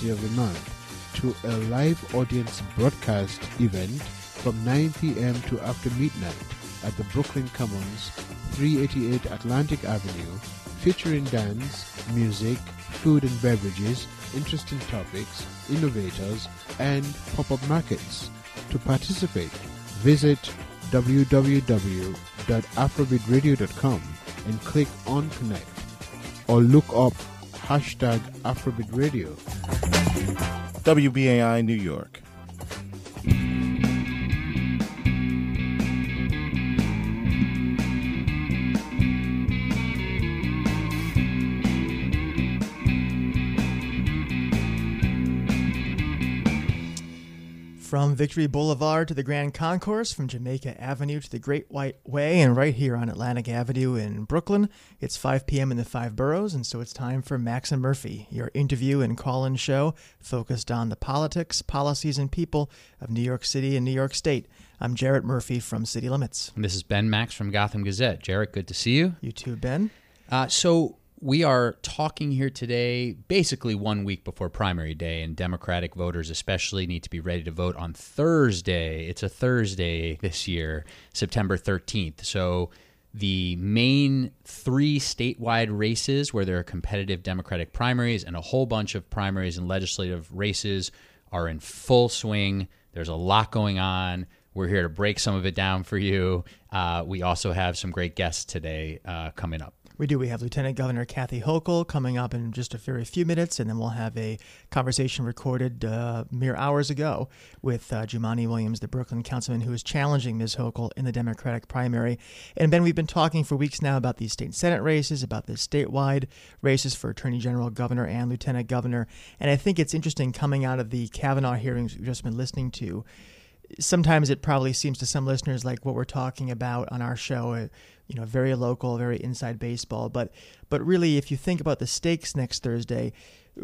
Thursday of the month to a live audience broadcast event from 9 p.m. to after midnight at the Brooklyn Commons, 388 Atlantic Avenue, featuring dance, music, food and beverages, interesting topics, innovators, and pop-up markets. To participate, visit www.afrobeatradio.com and click on Connect or look up hashtag Afrobeat Radio. WBAI New York. Victory Boulevard to the Grand Concourse, from Jamaica Avenue to the Great White Way, and right here on Atlantic Avenue in Brooklyn, it's 5 p.m. in the five boroughs, and so it's time for Max and Murphy, your interview and call in show focused on the politics, policies, and people of New York City and New York State. I'm Jarrett Murphy from City Limits. And this is Ben Max from Gotham Gazette. Jarrett, good to see you. You too, Ben. Uh, so, we are talking here today basically one week before primary day, and Democratic voters especially need to be ready to vote on Thursday. It's a Thursday this year, September 13th. So the main three statewide races where there are competitive Democratic primaries and a whole bunch of primaries and legislative races are in full swing. There's a lot going on. We're here to break some of it down for you. Uh, we also have some great guests today uh, coming up. We do. We have Lieutenant Governor Kathy Hochul coming up in just a very few minutes, and then we'll have a conversation recorded uh, mere hours ago with uh, Jumaane Williams, the Brooklyn councilman who is challenging Ms. Hochul in the Democratic primary. And Ben, we've been talking for weeks now about these state senate races, about the statewide races for Attorney General, Governor, and Lieutenant Governor. And I think it's interesting coming out of the Kavanaugh hearings we've just been listening to sometimes it probably seems to some listeners like what we're talking about on our show, uh, you know, very local, very inside baseball. But but really, if you think about the stakes next Thursday,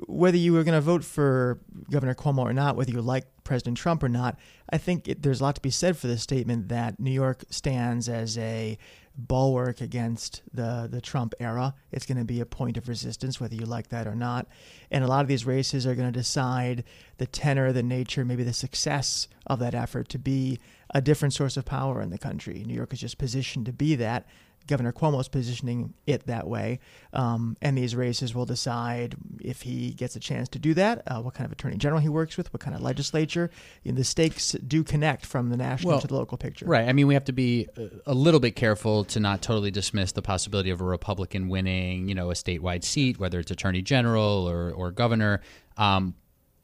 whether you were going to vote for Governor Cuomo or not, whether you like President Trump or not, I think it, there's a lot to be said for the statement that New York stands as a bulwark against the the Trump era. It's going to be a point of resistance, whether you like that or not. And a lot of these races are going to decide the tenor, the nature, maybe the success of that effort to be a different source of power in the country. New York is just positioned to be that. Governor Cuomo is positioning it that way. Um, and these races will decide if he gets a chance to do that, uh, what kind of attorney general he works with, what kind of legislature. You know, the stakes do connect from the national Well, to the local picture. Right. I mean, we have to be a- a little bit careful to not totally dismiss the possibility of a Republican winning, you know, a statewide seat, whether it's attorney general or, or governor. Um,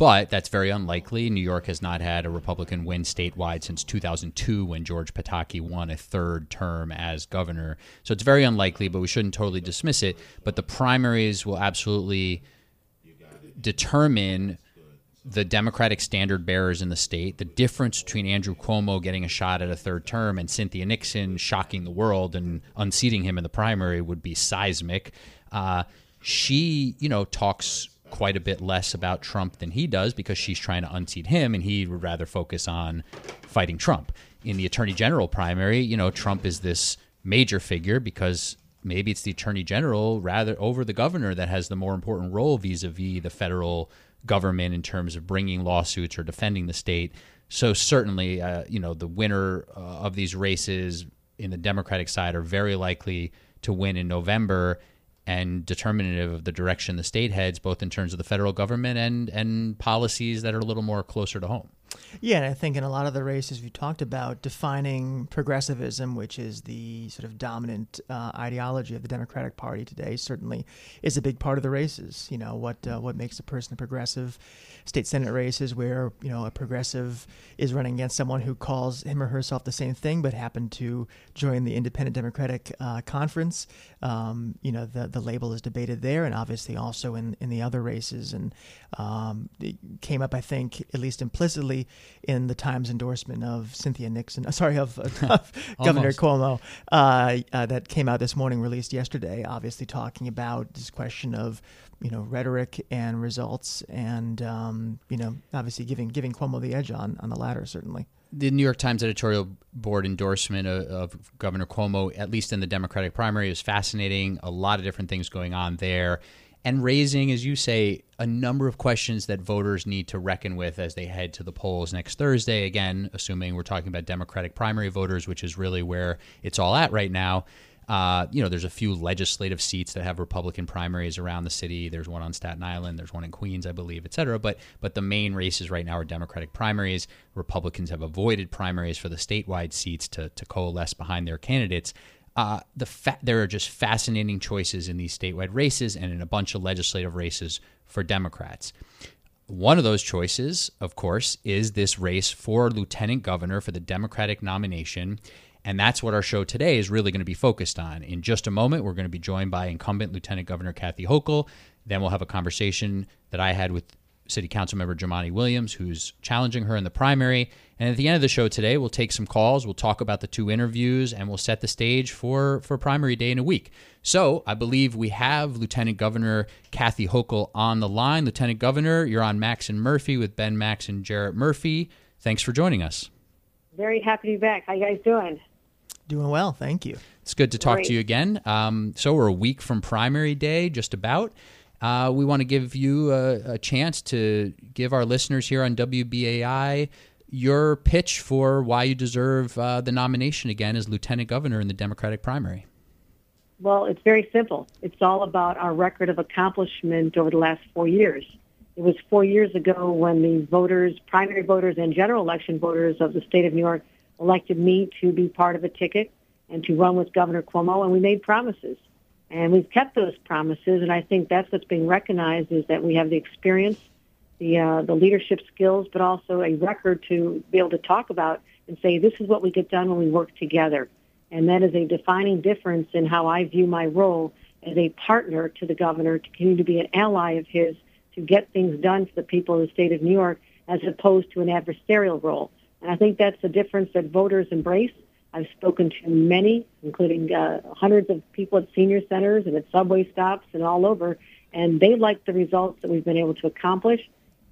but that's very unlikely. New York has not had a Republican win statewide since 2002 when George Pataki won a third term as governor. So it's very unlikely, but we shouldn't totally dismiss it. But the primaries will absolutely determine the Democratic standard bearers in the state. The difference between Andrew Cuomo getting a shot at a third term and Cynthia Nixon shocking the world and unseating him in the primary would be seismic. Uh, she, you know, talks quite a bit less about Trump than he does because she's trying to unseat him, and he would rather focus on fighting Trump. In the attorney general primary, you know, Trump is this major figure because maybe it's the attorney general rather over the governor that has the more important role vis-a-vis the federal government in terms of bringing lawsuits or defending the state. So certainly, uh, you know, the winner uh, of these races in the Democratic side are very likely to win in November and determinative of the direction the state heads, both in terms of the federal government and and policies that are a little more closer to home. Yeah, and I think in a lot of the races we talked about defining progressivism, which is the sort of dominant uh, ideology of the Democratic Party today, certainly is a big part of the races. You know what uh, what makes a person a progressive. State senate races where you know a progressive is running against someone who calls him or herself the same thing, but happened to join the Independent Democratic uh, Conference. Um, you know the the label is debated there, and obviously also in in the other races, and um, it came up I think at least implicitly in the Times endorsement of Cynthia Nixon, uh, sorry, of, of Governor Cuomo, uh, uh, that came out this morning, released yesterday, obviously talking about this question of, you know, rhetoric and results, and um, you know, obviously giving giving Cuomo the edge on on the latter, certainly. the New York Times editorial board endorsement of, of Governor Cuomo, at least in the Democratic primary, is fascinating. A lot of different things going on there. And raising, as you say, a number of questions that voters need to reckon with as they head to the polls next Thursday. Again, assuming we're talking about Democratic primary voters, which is really where it's all at right now. Uh, you know, there's a few legislative seats that have Republican primaries around the city. There's one on Staten Island. There's one in Queens, I believe, et cetera. But but the main races right now are Democratic primaries. Republicans have avoided primaries for the statewide seats to to coalesce behind their candidates. Uh, the fa- there are just fascinating choices in these statewide races and in a bunch of legislative races for Democrats. One of those choices, of course, is this race for lieutenant governor for the Democratic nomination. And that's what our show today is really going to be focused on. In just a moment, we're going to be joined by incumbent Lieutenant Governor Kathy Hochul. Then we'll have a conversation that I had with City Council member Jumaane Williams, who's challenging her in the primary. And at the end of the show today, we'll take some calls. We'll talk about the two interviews, and we'll set the stage for for primary day in a week. So I believe we have Lieutenant Governor Kathy Hochul on the line. Lieutenant Governor, you're on Max and Murphy with Ben Max and Jarrett Murphy. Thanks for joining us. Very happy to be back. How you guys doing? Doing well, thank you. It's good to talk Great. to you again. Um, so we're a week from primary day, just about. Uh, we want to give you a, a, chance to give our listeners here on WBAI your pitch for why you deserve uh, the nomination again as lieutenant governor in the Democratic primary. Well, it's very simple. It's all about our record of accomplishment over the last four years. It was four years ago when the voters, primary voters and general election voters of the state of New York elected me to be part of a ticket and to run with Governor Cuomo, and we made promises. And we've kept those promises, and I think that's what's being recognized is that we have the experience, the uh, the leadership skills, but also a record to be able to talk about and say this is what we get done when we work together. And that is a defining difference in how I view my role as a partner to the governor, to continue to be an ally of his, to get things done for the people of the state of New York, as opposed to an adversarial role. And I think that's the difference that voters embrace I've spoken to many, including uh, hundreds of people at senior centers and at subway stops and all over, and they like the results that we've been able to accomplish,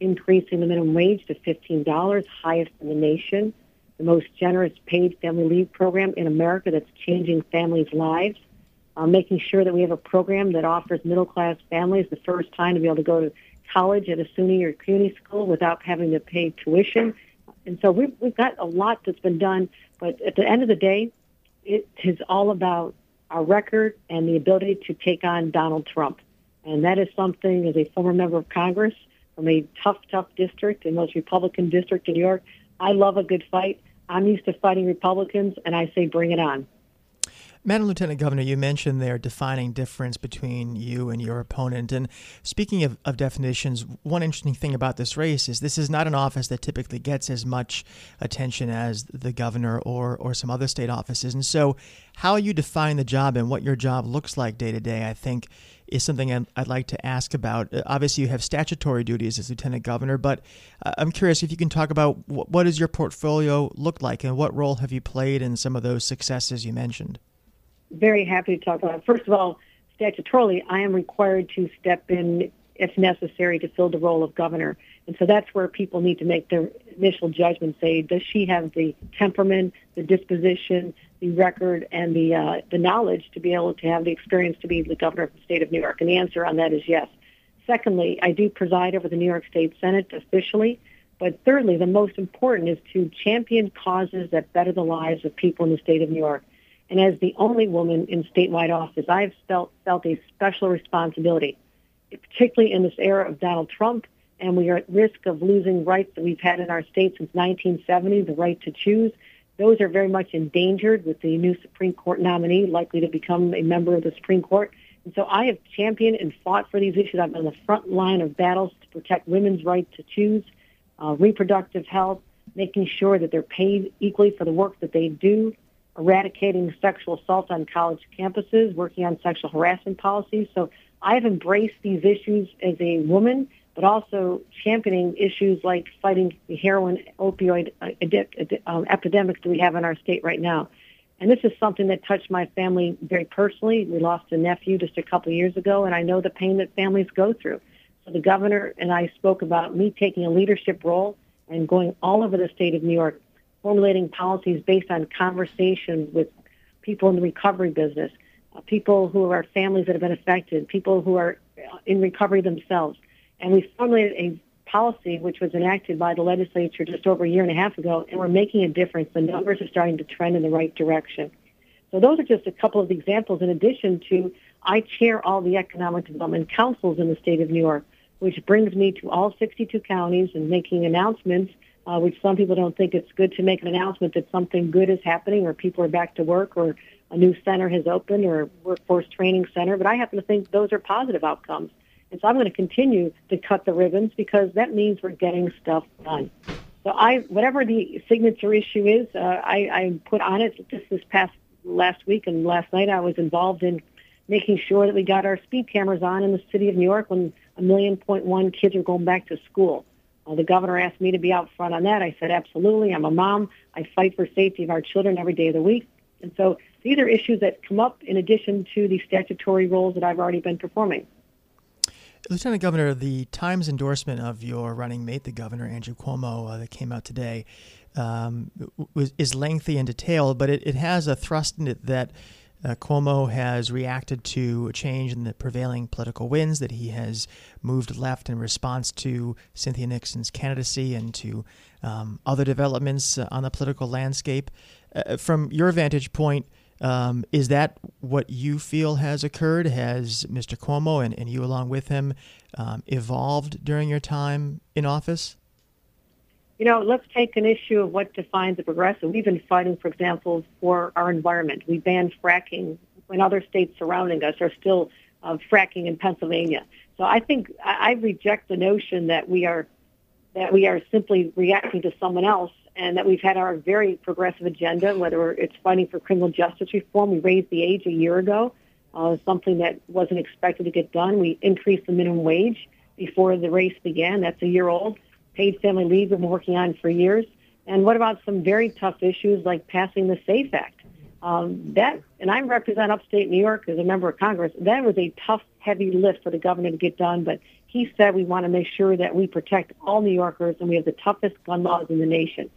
increasing the minimum wage to $15, highest in the nation, the most generous paid family leave program in America that's changing families' lives, uh, making sure that we have a program that offers middle-class families the first time to be able to go to college at a SUNY or CUNY school without having to pay tuition. And so we've, we've got a lot that's been done but at the end of the day, it is all about our record and the ability to take on Donald Trump. And that is something, as a former member of Congress from a tough, tough district, the most Republican district in New York, I love a good fight. I'm used to fighting Republicans, and I say bring it on. Madam Lieutenant Governor, you mentioned their defining difference between you and your opponent. And speaking of, of, definitions, one interesting thing about this race is this is not an office that typically gets as much attention as the governor or, or some other state offices. And so, how you define the job and what your job looks like day to day, I think, is something I'd, like to ask about. Uh, obviously, you have statutory duties as lieutenant governor, but uh, I'm curious if you can talk about what does your portfolio look like and what role have you played in some of those successes you mentioned very happy to talk about it. First of all, statutorily, I am required to step in if necessary to fill the role of governor. And so that's where people need to make their initial judgment. Say, does she have the temperament, the disposition, the record, and the uh, the knowledge to be able to have the experience to be the governor of the state of New York? And the answer on that is yes. Secondly, I do preside over the New York State Senate officially. But thirdly, the most important is to champion causes that better the lives of people in the state of New York. And as the only woman in statewide office, I've felt, felt a special responsibility, particularly in this era of Donald Trump. And we are at risk of losing rights that we've had in our state since 1970, the right to choose. Those are very much endangered with the new Supreme Court nominee likely to become a member of the Supreme Court. And so I have championed and fought for these issues. I've been on the front line of battles to protect women's right to choose, uh, reproductive health, making sure that they're paid equally for the work that they do, eradicating sexual assault on college campuses, working on sexual harassment policies. So I've embraced these issues as a woman, but also championing issues like fighting the heroin opioid um, epidemic that we have in our state right now. And this is something that touched my family very personally. We lost a nephew just a couple of years ago, and I know the pain that families go through. So the governor and I spoke about me taking a leadership role and going all over the state of New York formulating policies based on conversations with people in the recovery business, uh, people who are families that have been affected, people who are in recovery themselves. And we formulated a policy which was enacted by the legislature just over a year and a half ago, and we're making a difference. The numbers are starting to trend in the right direction. So those are just a couple of examples in addition to I chair all the economic development councils in the state of New York, which brings me to all 62 counties and making announcements, uh, which some people don't think it's good to make an announcement that something good is happening or people are back to work or a new center has opened or workforce training center. But I happen to think those are positive outcomes. And so I'm going to continue to cut the ribbons because that means we're getting stuff done. So I, whatever the signature issue is, uh, I, I put on it just this past last week and last night. I was involved in making sure that we got our speed cameras on in the city of New York when a million point one kids are going back to school. Uh, the governor asked me to be out front on that. I said, absolutely. I'm a mom. I fight for safety of our children every day of the week. And so these are issues that come up in addition to the statutory roles that I've already been performing. Lieutenant Governor, the Times endorsement of your running mate, the governor, Andrew Cuomo, uh, that came out today, um, was, is lengthy and detailed, but it, it has a thrust in it that uh, Cuomo has reacted to a change in the prevailing political winds, that he has moved left in response to Cynthia Nixon's candidacy and to um, other developments uh, on the political landscape. Uh, from your vantage point, um, is that what you feel has occurred? Has Mr. Cuomo and, and you along with him um, evolved during your time in office? You know, let's take an issue of what defines a progressive. We've been fighting, for example, for our environment. We banned fracking when other states surrounding us are still uh, fracking in Pennsylvania. So I think I, I reject the notion that we are that we are simply reacting to someone else and that we've had our very progressive agenda, whether it's fighting for criminal justice reform. We raised the age a year ago, uh, something that wasn't expected to get done. We increased the minimum wage before the race began. That's a year old. Paid family leave we've been working on for years. And what about some very tough issues like passing the SAFE Act? Um, that, and I represent upstate New York as a member of Congress. That was a tough, heavy lift for the governor to get done, but he said we want to make sure that we protect all New Yorkers and we have the toughest gun laws in the nation.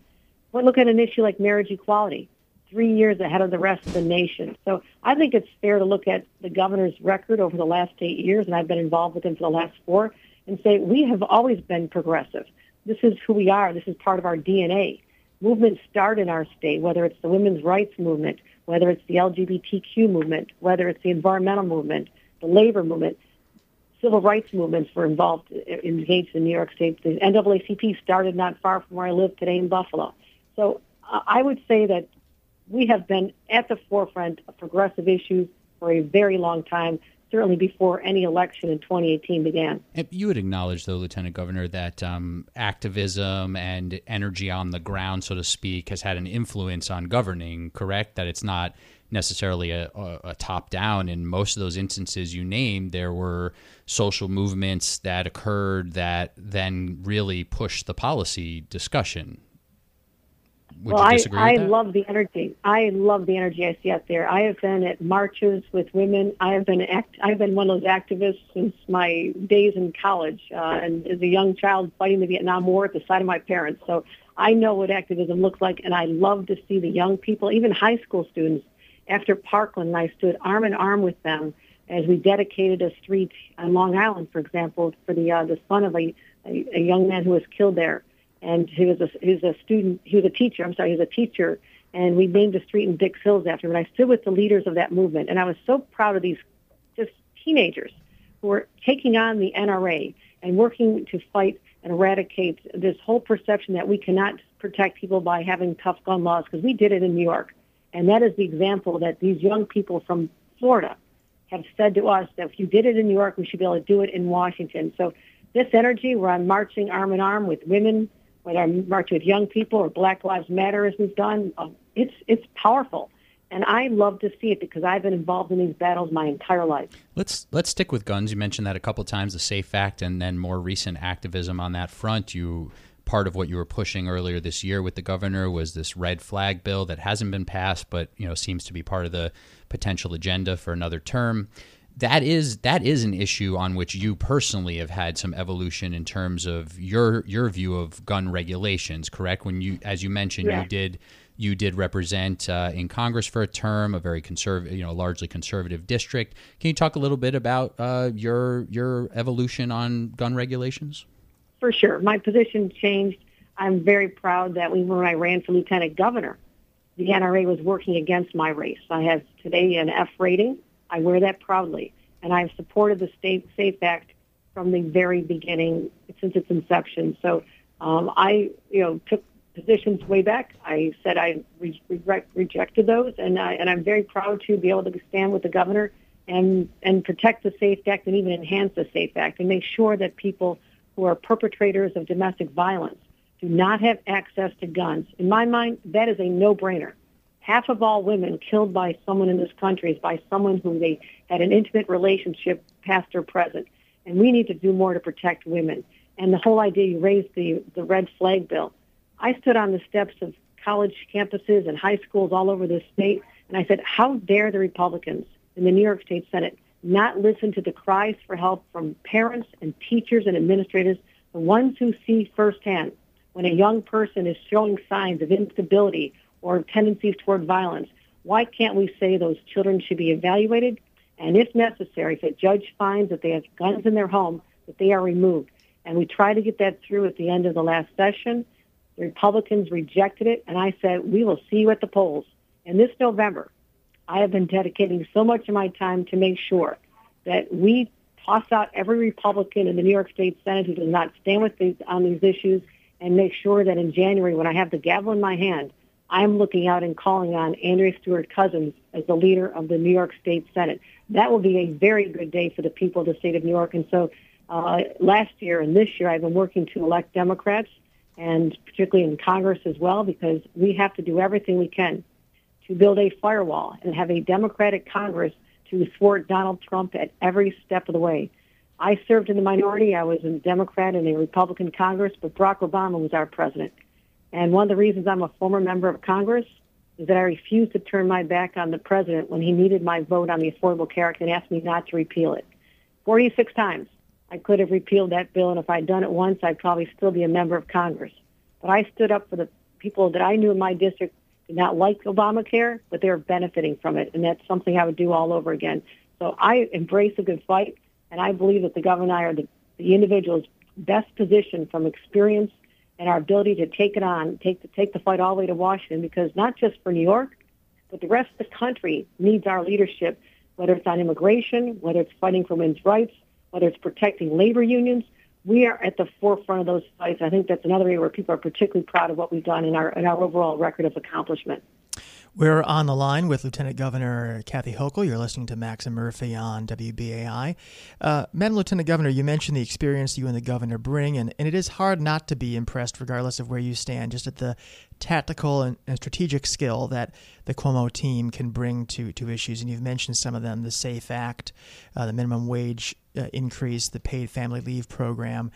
But look at an issue like marriage equality, three years ahead of the rest of the nation. So I think it's fair to look at the governor's record over the last eight years, and I've been involved with him for the last four, and say we have always been progressive. This is who we are. This is part of our DNA. Movements start in our state, whether it's the women's rights movement, whether it's the LGBTQ movement, whether it's the environmental movement, the labor movement civil rights movements were involved, engaged in New York State. The NAACP started not far from where I live today in Buffalo. So uh, I would say that we have been at the forefront of progressive issues for a very long time, certainly before any election in 2018 began. You would acknowledge, though, Lieutenant Governor, that um, activism and energy on the ground, so to speak, has had an influence on governing, correct? That it's not necessarily a, a, a top down. In most of those instances you named, there were social movements that occurred that then really pushed the policy discussion. Would well, I, I love the energy. I love the energy I see out there. I have been at marches with women. I have been act, I've been one of those activists since my days in college, uh, and as a young child fighting the Vietnam War at the side of my parents. So I know what activism looks like, and I love to see the young people, even high school students. After Parkland, I stood arm in arm with them as we dedicated a street on Long Island, for example, for the uh, the son of a, a, a young man who was killed there and he was a he was a student. He was a teacher. I'm sorry, he was a teacher, and we named a street in Dix Hills after him. And I stood with the leaders of that movement, and I was so proud of these just teenagers who were taking on the NRA and working to fight and eradicate this whole perception that we cannot protect people by having tough gun laws because we did it in New York, and that is the example that these young people from Florida have said to us that if you did it in New York, we should be able to do it in Washington. So this energy, we're on marching arm in arm with women whether I'm marching with young people or Black Lives Matter as we've done, um, it's it's powerful. And I love to see it because I've been involved in these battles my entire life. Let's let's stick with guns. You mentioned that a couple times, the SAFE Act, and then more recent activism on that front. You part of what you were pushing earlier this year with the governor was this red flag bill that hasn't been passed, but you know seems to be part of the potential agenda for another term that is that is an issue on which you personally have had some evolution in terms of your your view of gun regulations correct when you as you mentioned yeah. you did You did represent uh, in Congress for a term, a very conservative, you know, largely conservative district. Can you talk a little bit about uh, your your evolution on gun regulations? For sure, my position changed. I'm very proud that when I ran for lieutenant governor, the NRA was working against my race. I have today an F rating. I wear that proudly, and I've supported the State Safe Act from the very beginning since its inception. So um, I, you know, took positions way back. I said I re- re- rejected those, and I, and I'm very proud to be able to stand with the governor and and protect the Safe Act and even enhance the Safe Act and make sure that people who are perpetrators of domestic violence do not have access to guns. In my mind, that is a no-brainer. Half of all women killed by someone in this country is by someone who they had an intimate relationship, past or present. And we need to do more to protect women. And the whole idea you raised the, the red flag bill. I stood on the steps of college campuses and high schools all over the state, and I said, how dare the Republicans in the New York State Senate not listen to the cries for help from parents and teachers and administrators, the ones who see firsthand when a young person is showing signs of instability or tendencies toward violence. Why can't we say those children should be evaluated? And if necessary, if a judge finds that they have guns in their home, that they are removed. And we tried to get that through at the end of the last session. The Republicans rejected it, and I said, we will see you at the polls. And this November, I have been dedicating so much of my time to make sure that we toss out every Republican in the New York State Senate who does not stand with these, on these issues and make sure that in January, when I have the gavel in my hand, I'm looking out and calling on Andrea Stewart Cousins as the leader of the New York State Senate. That will be a very good day for the people of the state of New York. And so uh, last year and this year, I've been working to elect Democrats, and particularly in Congress as well, because we have to do everything we can to build a firewall and have a Democratic Congress to thwart Donald Trump at every step of the way. I served in the minority. I was a Democrat in a Republican Congress, but Barack Obama was our president. And one of the reasons I'm a former member of Congress is that I refused to turn my back on the president when he needed my vote on the Affordable Care Act and asked me not to repeal it. 46 times I could have repealed that bill, and if I'd done it once, I'd probably still be a member of Congress. But I stood up for the people that I knew in my district did not like Obamacare, but they were benefiting from it, and that's something I would do all over again. So I embrace a good fight, and I believe that the governor and I are the, the individuals best positioned from experience and our ability to take it on, take the, take the fight all the way to Washington, because not just for New York, but the rest of the country needs our leadership, whether it's on immigration, whether it's fighting for women's rights, whether it's protecting labor unions. We are at the forefront of those fights. I think that's another area where people are particularly proud of what we've done in our, in our overall record of accomplishment. We're on the line with Lieutenant Governor Kathy Hochul. You're listening to Max and Murphy on WBAI. Uh, Madam Lieutenant Governor, you mentioned the experience you and the governor bring, and, and it is hard not to be impressed, regardless of where you stand, just at the tactical and, and strategic skill that the Cuomo team can bring to, to issues. And you've mentioned some of them the SAFE Act, uh, the minimum wage uh, increase, the paid family leave program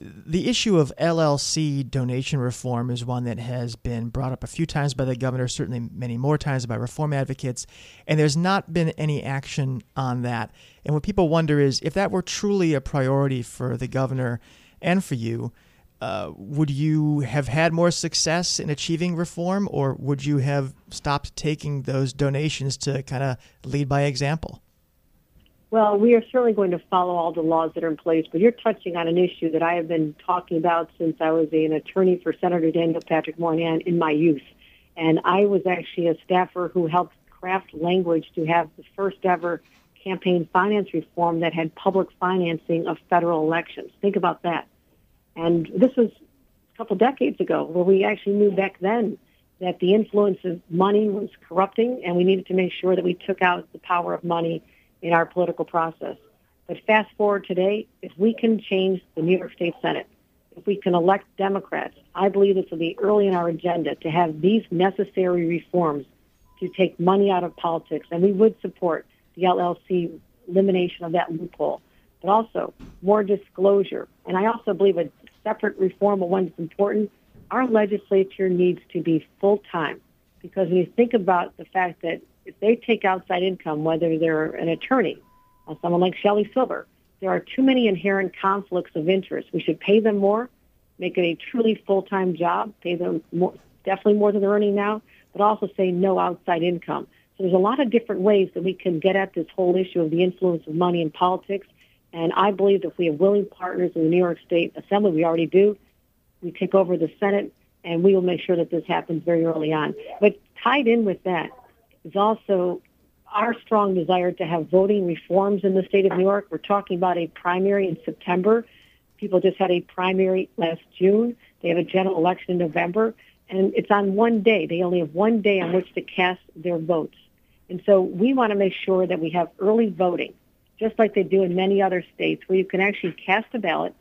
the issue of LLC donation reform is one that has been brought up a few times by the governor, certainly many more times by reform advocates, and there's not been any action on that. And what people wonder is if that were truly a priority for the governor and for you, uh, would you have had more success in achieving reform, or would you have stopped taking those donations to kind of lead by example? Well, we are certainly going to follow all the laws that are in place, but you're touching on an issue that I have been talking about since I was an attorney for Senator Daniel Patrick Moynihan in my youth. And I was actually a staffer who helped craft language to have the first ever campaign finance reform that had public financing of federal elections. Think about that. And this was a couple decades ago where we actually knew back then that the influence of money was corrupting and we needed to make sure that we took out the power of money in our political process. But fast forward today, if we can change the New York State Senate, if we can elect Democrats, I believe this will be early in our agenda to have these necessary reforms to take money out of politics. And we would support the LLC elimination of that loophole, but also more disclosure. And I also believe a separate reform, but one that's important, our legislature needs to be full-time. Because when you think about the fact that if they take outside income, whether they're an attorney, or someone like Shelly Silver, there are too many inherent conflicts of interest. We should pay them more, make it a truly full-time job, pay them more, definitely more than they're earning now, but also say no outside income. So there's a lot of different ways that we can get at this whole issue of the influence of money in politics. And I believe that if we have willing partners in the New York State Assembly, we already do, we take over the Senate, and we will make sure that this happens very early on. But tied in with that is also our strong desire to have voting reforms in the state of New York. We're talking about a primary in September. People just had a primary last June. They have a general election in November, and it's on one day. They only have one day on which to cast their votes. And so we want to make sure that we have early voting, just like they do in many other states, where you can actually cast a ballot.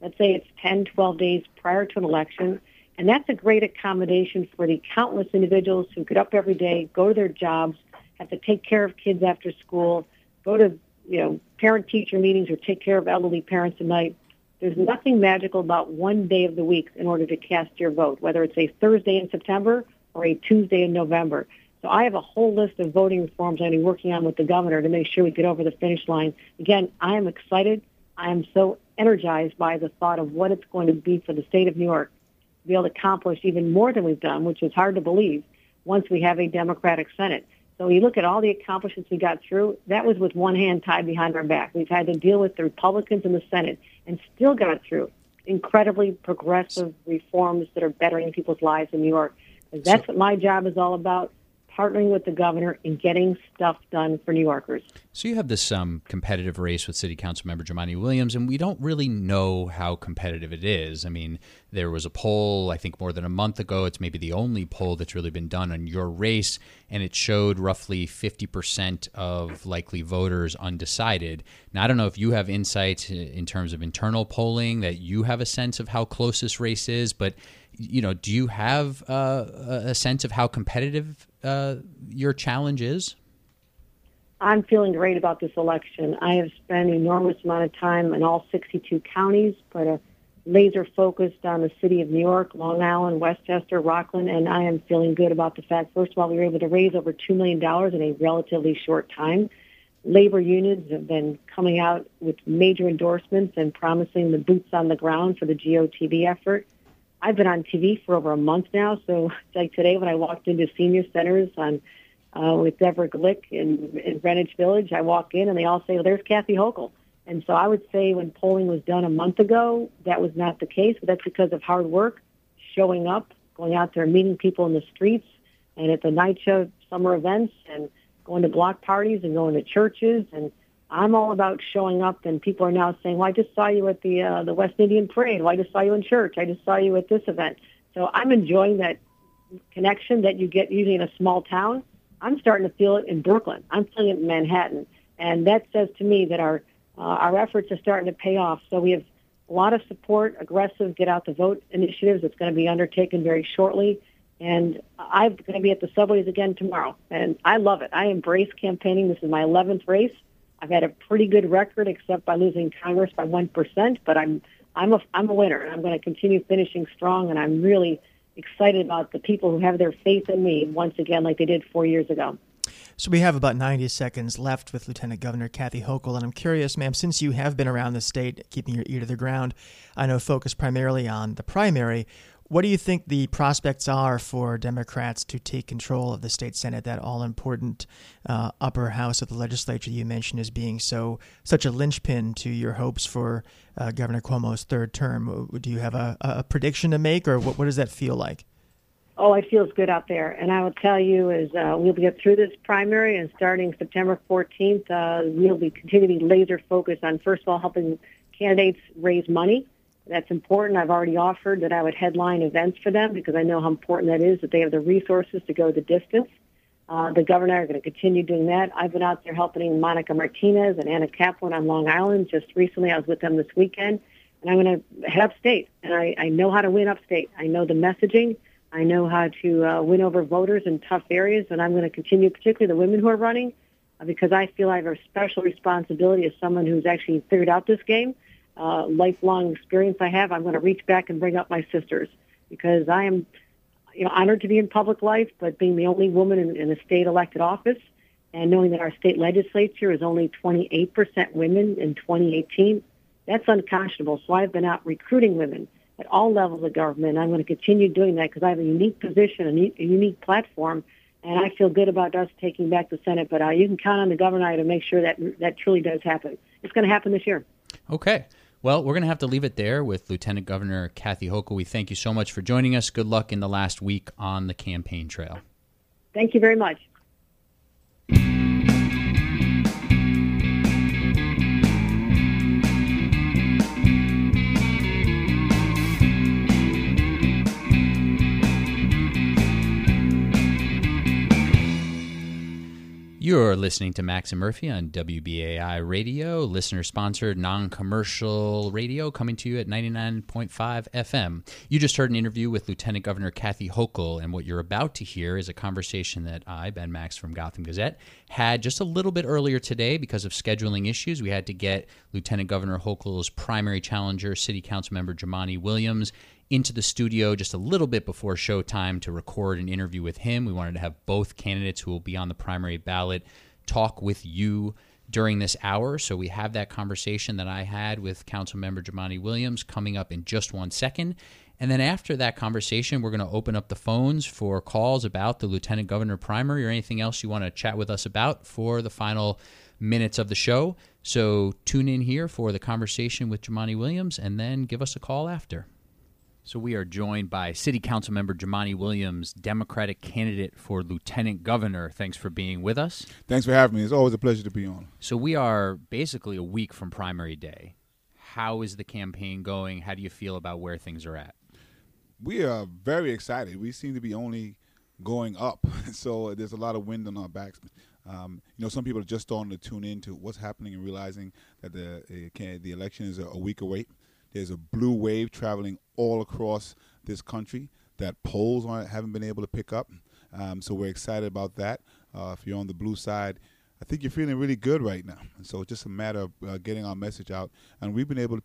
Let's say it's 10, 12 days prior to an election. And that's a great accommodation for the countless individuals who get up every day, go to their jobs, have to take care of kids after school, go to, you know, parent-teacher meetings or take care of elderly parents at night. There's nothing magical about one day of the week in order to cast your vote, whether it's a Thursday in September or a Tuesday in November. So I have a whole list of voting reforms I'm working on with the governor to make sure we get over the finish line. Again, I am excited. I am so energized by the thought of what it's going to be for the state of New York be able to accomplish even more than we've done, which is hard to believe once we have a Democratic Senate. So you look at all the accomplishments we got through, that was with one hand tied behind our back. We've had to deal with the Republicans in the Senate and still got through incredibly progressive reforms that are bettering people's lives in New York. That's what my job is all about partnering with the governor and getting stuff done for New Yorkers. So you have this um, competitive race with City Council member Jumaane Williams, and we don't really know how competitive it is. I mean, there was a poll, I think, more than a month ago. It's maybe the only poll that's really been done on your race, and it showed roughly 50% of likely voters undecided. Now, I don't know if you have insights in terms of internal polling that you have a sense of how close this race is, but you know, do you have uh, a sense of how competitive uh, your challenge is? I'm feeling great about this election. I have spent an enormous amount of time in all 62 counties, but a laser focused on the city of New York, Long Island, Westchester, Rockland, and I am feeling good about the fact, first of all, we were able to raise over $2 million in a relatively short time. Labor unions have been coming out with major endorsements and promising the boots on the ground for the GOTV effort. I've been on TV for over a month now. So like today when I walked into senior centers on uh, with Deborah Glick in, in Greenwich Village, I walk in and they all say, well, there's Kathy Hochul. And so I would say when polling was done a month ago, that was not the case, but that's because of hard work, showing up, going out there, meeting people in the streets and at the night show summer events and going to block parties and going to churches and I'm all about showing up, and people are now saying, "Well, I just saw you at the uh, the West Indian Parade. Well, I just saw you in church. I just saw you at this event." So I'm enjoying that connection that you get usually in a small town. I'm starting to feel it in Brooklyn. I'm feeling it in Manhattan, and that says to me that our uh, our efforts are starting to pay off. So we have a lot of support, aggressive get out the vote initiatives that's going to be undertaken very shortly. And I'm going to be at the subways again tomorrow, and I love it. I embrace campaigning. This is my 11th race. I've had a pretty good record, except by losing Congress by one percent. But I'm I'm a I'm a winner, and I'm going to continue finishing strong. And I'm really excited about the people who have their faith in me once again, like they did four years ago. So we have about 90 seconds left with Lieutenant Governor Kathy Hochul, and I'm curious, ma'am, since you have been around the state, keeping your ear to the ground, I know focused primarily on the primary. What do you think the prospects are for Democrats to take control of the state senate, that all important uh, upper house of the legislature you mentioned as being so such a linchpin to your hopes for uh, Governor Cuomo's third term? Do you have a, a prediction to make, or what, what, does that feel like? Oh, it feels good out there, and I will tell you is uh, we'll get through this primary, and starting September 14th, uh, we'll be continuing laser focused on first of all helping candidates raise money that's important. I've already offered that I would headline events for them because I know how important that is, that they have the resources to go the distance. Uh, the governor are going to continue doing that. I've been out there helping Monica Martinez and Anna Kaplan on Long Island just recently. I was with them this weekend, and I'm going to head upstate. And I, I know how to win upstate. I know the messaging. I know how to uh, win over voters in tough areas, and I'm going to continue, particularly the women who are running, uh, because I feel I have a special responsibility as someone who's actually figured out this game uh, lifelong experience I have, I'm going to reach back and bring up my sisters because I am, you know, honored to be in public life, but being the only woman in, in a state elected office and knowing that our state legislature is only 28% women in 2018, that's unconscionable. So I've been out recruiting women at all levels of government. I'm going to continue doing that because I have a unique position, a, unique platform, and I feel good about us taking back the Senate. But uh, you can count on the governor to make sure that that truly does happen. It's going to happen this year. Okay. Well, we're going to have to leave it there with Lieutenant Governor Kathy Hochul. We thank you so much for joining us. Good luck in the last week on the campaign trail. Thank you very much. You're listening to Max and Murphy on WBAI Radio, listener sponsored, non commercial radio coming to you at 99.5 FM. You just heard an interview with Lieutenant Governor Kathy Hochul, and what you're about to hear is a conversation that I, Ben Max from Gotham Gazette, had just a little bit earlier today because of scheduling issues. We had to get Lieutenant Governor Hochul's primary challenger, City Council member Jumaane Williams, into the studio just a little bit before showtime to record an interview with him. We wanted to have both candidates who will be on the primary ballot talk with you during this hour. So we have that conversation that I had with Council Member Jumaane Williams coming up in just one second. And then after that conversation, we're going to open up the phones for calls about the Lieutenant Governor primary or anything else you want to chat with us about for the final minutes of the show. So tune in here for the conversation with Jumaane Williams and then give us a call after. So we are joined by City Council Member Jumaane Williams, Democratic candidate for Lieutenant Governor. Thanks for being with us. Thanks for having me. It's always a pleasure to be on. So we are basically a week from primary day. How is the campaign going? How do you feel about where things are at? We are very excited. We seem to be only going up, so there's a lot of wind on our backs. Um, you know, some people are just starting to tune in to what's happening and realizing that the uh, the election is a week away. There's a blue wave traveling all across this country that polls haven't been able to pick up. Um, so we're excited about that. Uh, if you're on the blue side, I think you're feeling really good right now. And so it's just a matter of uh, getting our message out, and we've been able to,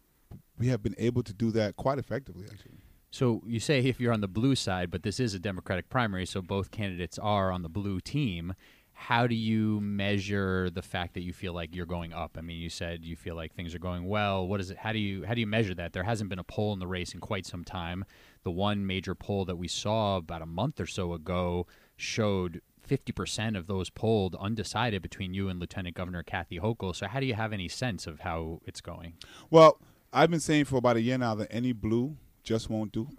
we have been able to do that quite effectively, actually. So you say if you're on the blue side, but this is a Democratic primary, so both candidates are on the blue team how do you measure the fact that you feel like you're going up? I mean, you said you feel like things are going well. What is it? How do you how do you measure that? There hasn't been a poll in the race in quite some time. The one major poll that we saw about a month or so ago showed 50% of those polled undecided between you and Lieutenant Governor Kathy Hochul. So how do you have any sense of how it's going? Well, I've been saying for about a year now that any blue just won't do,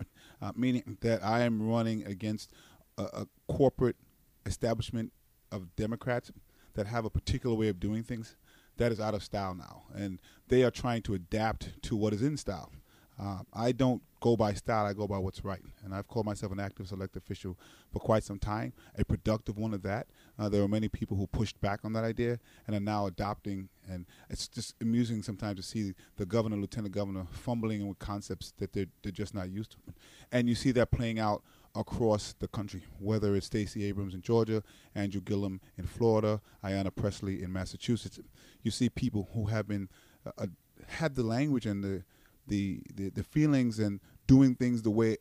uh, meaning that I am running against a, a corporate establishment of Democrats that have a particular way of doing things that is out of style now, and they are trying to adapt to what is in style. Uh, I don't go by style; I go by what's right. And I've called myself an active select official for quite some time, a productive one of that. Uh, there are many people who pushed back on that idea and are now adopting. And it's just amusing sometimes to see the governor, lieutenant governor, fumbling with concepts that they're, they're just not used to. And you see that playing out across the country, whether it's Stacey Abrams in Georgia, Andrew Gillum in Florida, Ayanna Pressley in Massachusetts. You see people who have been uh, uh, had the language and the, the, the the feelings and doing things the way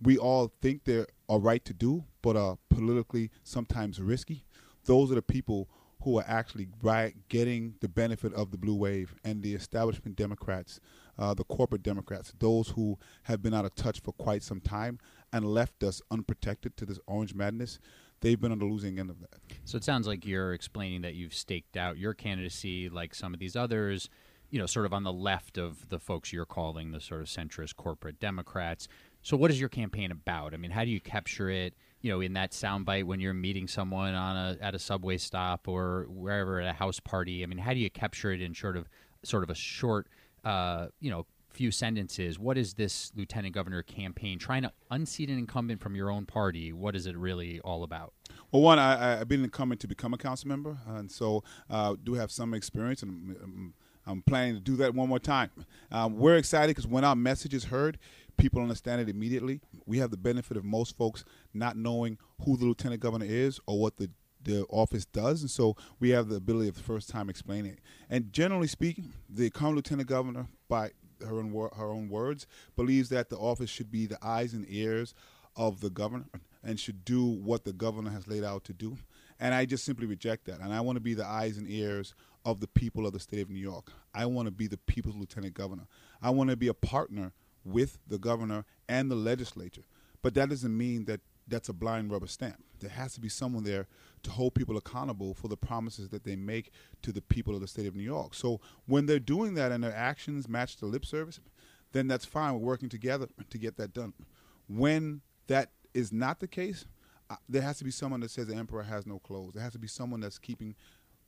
we all think they are right to do, but are politically sometimes risky. Those are the people who are actually right getting the benefit of the blue wave and the establishment Democrats, uh, the corporate Democrats, those who have been out of touch for quite some time and left us unprotected to this orange madness, they've been on the losing end of that. So it sounds like you're explaining that you've staked out your candidacy like some of these others, you know, sort of on the left of the folks you're calling the sort of centrist corporate Democrats. So what is your campaign about? I mean, how do you capture it, you know, in that soundbite when you're meeting someone on a at a subway stop or wherever at a house party? I mean, how do you capture it in sort of sort of a short uh, you know, few sentences, what is this lieutenant governor campaign trying to unseat an incumbent from your own party? What is it really all about? Well, one, I, have been incumbent to become a council member, and so uh, do have some experience, and I'm, I'm, planning to do that one more time. Um, we're excited because when our message is heard, people understand it immediately. We have the benefit of most folks not knowing who the lieutenant governor is or what the the office does, and so we have the ability of the first time explaining it. And generally speaking, the current lieutenant governor, by her own, her own words, believes that the office should be the eyes and ears of the governor and should do what the governor has laid out to do. And I just simply reject that. And I want to be the eyes and ears of the people of the state of New York. I want to be the people's lieutenant governor. I want to be a partner with the governor and the legislature. But that doesn't mean that that's a blind rubber stamp. There has to be someone there to hold people accountable for the promises that they make to the people of the state of New York. So when they're doing that and their actions match the lip service, then that's fine. We're working together to get that done. When that is not the case, uh, there has to be someone that says the emperor has no clothes. There has to be someone that's keeping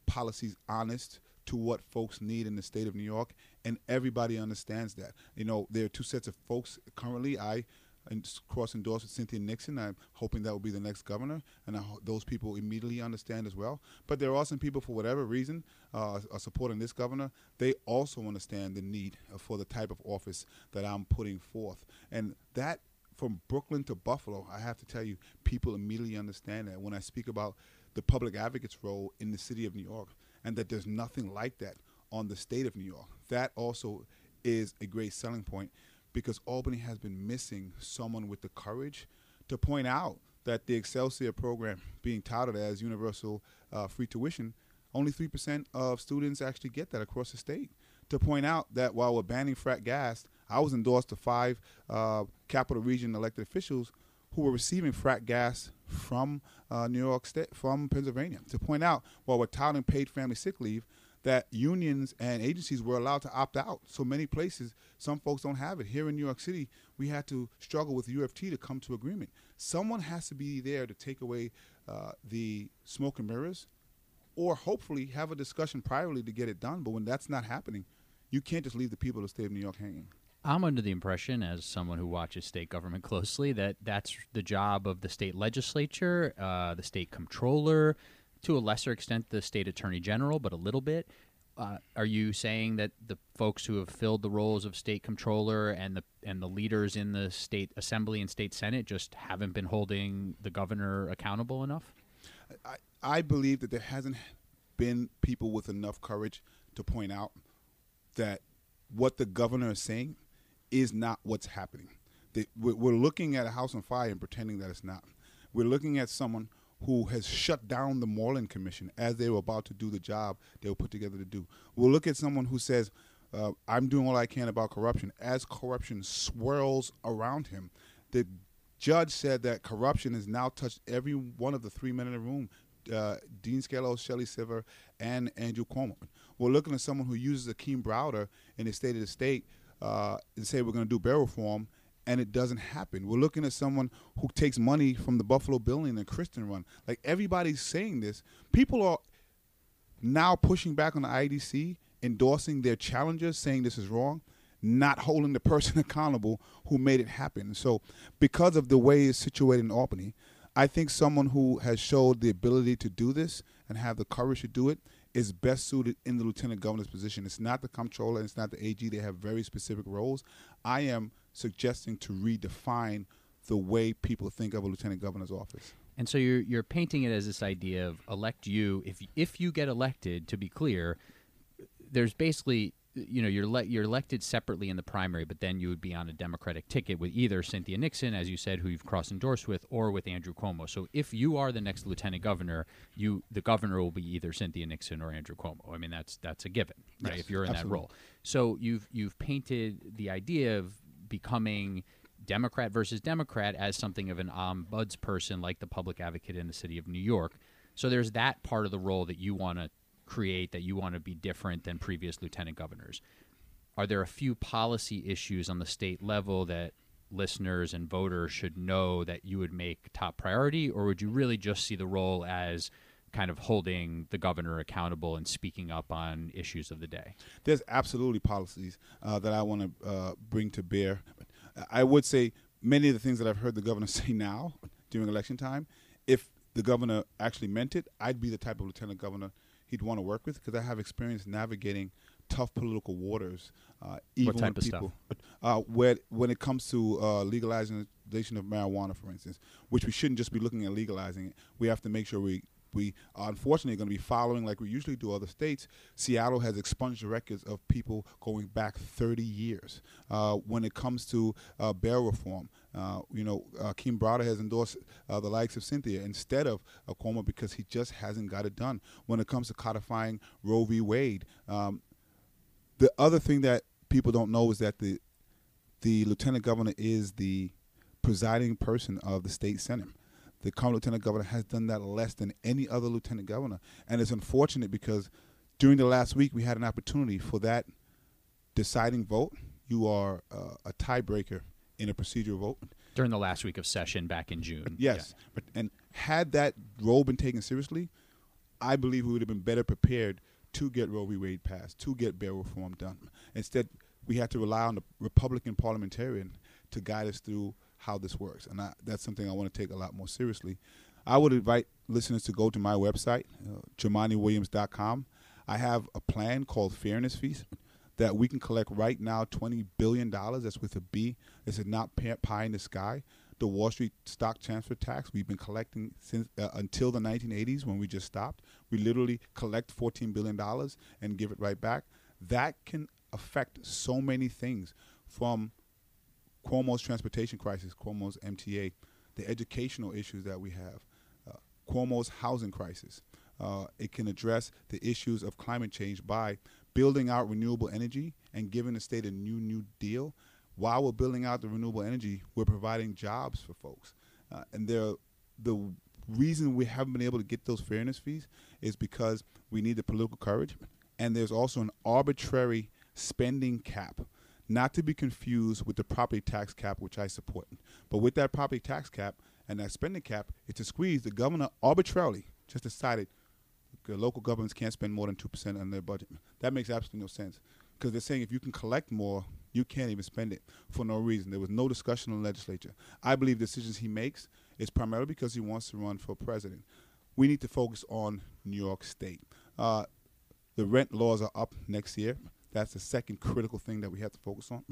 policies honest to what folks need in the state of New York, and everybody understands that. You know, there are two sets of folks currently. I cross endorsed with Cynthia Nixon. I'm hoping that will be the next governor, and I, those people immediately understand as well. But there are some people, for whatever reason, uh, are supporting this governor. They also understand the need for the type of office that I'm putting forth, and that from Brooklyn to Buffalo, I have to tell you, people immediately understand that when I speak about the public advocate's role in the city of New York, and that there's nothing like that on the state of New York. That also is a great selling point because Albany has been missing someone with the courage to point out that the Excelsior program, being touted as universal uh, free tuition, only 3% of students actually get that across the state. To point out that while we're banning fracked gas, I was endorsed to five uh, capital region elected officials who were receiving fracked gas from uh, New York State, from Pennsylvania. To point out, while we're touting paid family sick leave, that unions and agencies were allowed to opt out. So many places, some folks don't have it. Here in New York City, we had to struggle with UFT to come to agreement. Someone has to be there to take away uh, the smoke and mirrors, or hopefully have a discussion privately to get it done. But when that's not happening, you can't just leave the people of the state of New York hanging. I'm under the impression, as someone who watches state government closely, that that's the job of the state legislature, uh, the state comptroller, to a lesser extent the state attorney general, but a little bit. Uh, are you saying that the folks who have filled the roles of state comptroller and the and the leaders in the state assembly and state senate just haven't been holding the governor accountable enough? I, I believe that there hasn't been people with enough courage to point out that what the governor is saying is not what's happening. we're looking at a house on fire and pretending that it's not. We're looking at someone who has shut down the Moreland Commission as they were about to do the job they were put together to do. We'll look at someone who says, uh, I'm doing all I can about corruption. As corruption swirls around him, the judge said that corruption has now touched every one of the three men in the room uh, Dean Skelos, Shelly Silver, and Andrew Cuomo. We're looking at someone who uses Akeem Browder in the State of the State uh, and say we're going to do bail reform, and it doesn't happen. We're looking at someone who takes money from the Buffalo Billion and Kristen Run. Like everybody's saying this. People are now pushing back on the IDC, endorsing their challengers, saying this is wrong, not holding the person accountable who made it happen. So, because of the way it's situated in Albany, I think someone who has showed the ability to do this and have the courage to do it is best suited in the lieutenant governor's position. It's not the comptroller, it's not the AG. They have very specific roles. I am suggesting to redefine the way people think of a lieutenant governor's office. And so you're you're painting it as this idea of elect you if if you get elected. To be clear, there's basically you know you're le- you're elected separately in the primary, but then you would be on a Democratic ticket with either Cynthia Nixon, as you said, who you've cross endorsed with, or with Andrew Cuomo. So if you are the next lieutenant governor, you the governor will be either Cynthia Nixon or Andrew Cuomo. I mean that's that's a given, right? Yes, if you're in absolutely. that role, so you've you've painted the idea of becoming Democrat versus Democrat as something of an ombudsperson, like the public advocate in the city of New York. So there's that part of the role that you want to create that you want to be different than previous lieutenant governors. Are there a few policy issues on the state level that listeners and voters should know that you would make top priority, or would you really just see the role as kind of holding the governor accountable and speaking up on issues of the day? There's absolutely policies uh, that I want to uh, bring to bear. I would say many of the things that I've heard the governor say now during election time, if the governor actually meant it, I'd be the type of lieutenant governor he'd want to work with because I have experience navigating tough political waters. Uh, even what type when of people, Uh, where, when it comes to uh, legalization of marijuana, for instance, which we shouldn't just be looking at legalizing it. We have to make sure we we are unfortunately going to be following like we usually do other states. Seattle has expunged records of people going back 30 years. Uh, when it comes to uh, bail reform, uh, you know, uh, Kim Browder has endorsed uh, the likes of Cynthia instead of uh, Cuomo because he just hasn't got it done. When it comes to codifying Roe v. Wade, um, the other thing that people don't know is that the the lieutenant governor is the presiding person of the state senate. The current lieutenant governor has done that less than any other lieutenant governor, and it's unfortunate because during the last week we had an opportunity for that deciding vote. You are uh, a tiebreaker in a procedural vote. During the last week of session back in June. Yes, yeah. but and had that role been taken seriously, I believe we would have been better prepared to get Roe v. Wade passed, to get bail reform done. Instead, we had to rely on the Republican parliamentarian to guide us through how this works, and I, that's something I want to take a lot more seriously. I would invite listeners to go to my website, uh. I have a plan called Fairness Fees that we can collect right now $20 billion. That's with a B. This is not pie in the sky. The Wall Street stock transfer tax we've been collecting since uh, until the 1980s when we just stopped. We literally collect $14 billion and give it right back. That can affect so many things from Cuomo's transportation crisis, Cuomo's MTA, the educational issues that we have, uh, Cuomo's housing crisis. Uh, it can address the issues of climate change by building out renewable energy and giving the state a new new deal. While we're building out the renewable energy, we're providing jobs for folks. Uh, and the reason we haven't been able to get those fairness fees is because we need the political courage, and there's also an arbitrary spending cap not to be confused with the property tax cap, which I support. But with that property tax cap and that spending cap, it's a squeeze. The governor arbitrarily just decided the local governments can't spend more than 2% on their budget. That makes absolutely no sense because they're saying if you can collect more, you can't even spend it for no reason. There was no discussion in the legislature. I believe decisions he makes is primarily because he wants to run for president. We need to focus on New York State. Uh, the rent laws are up next year. That's the second critical thing that we have to focus on.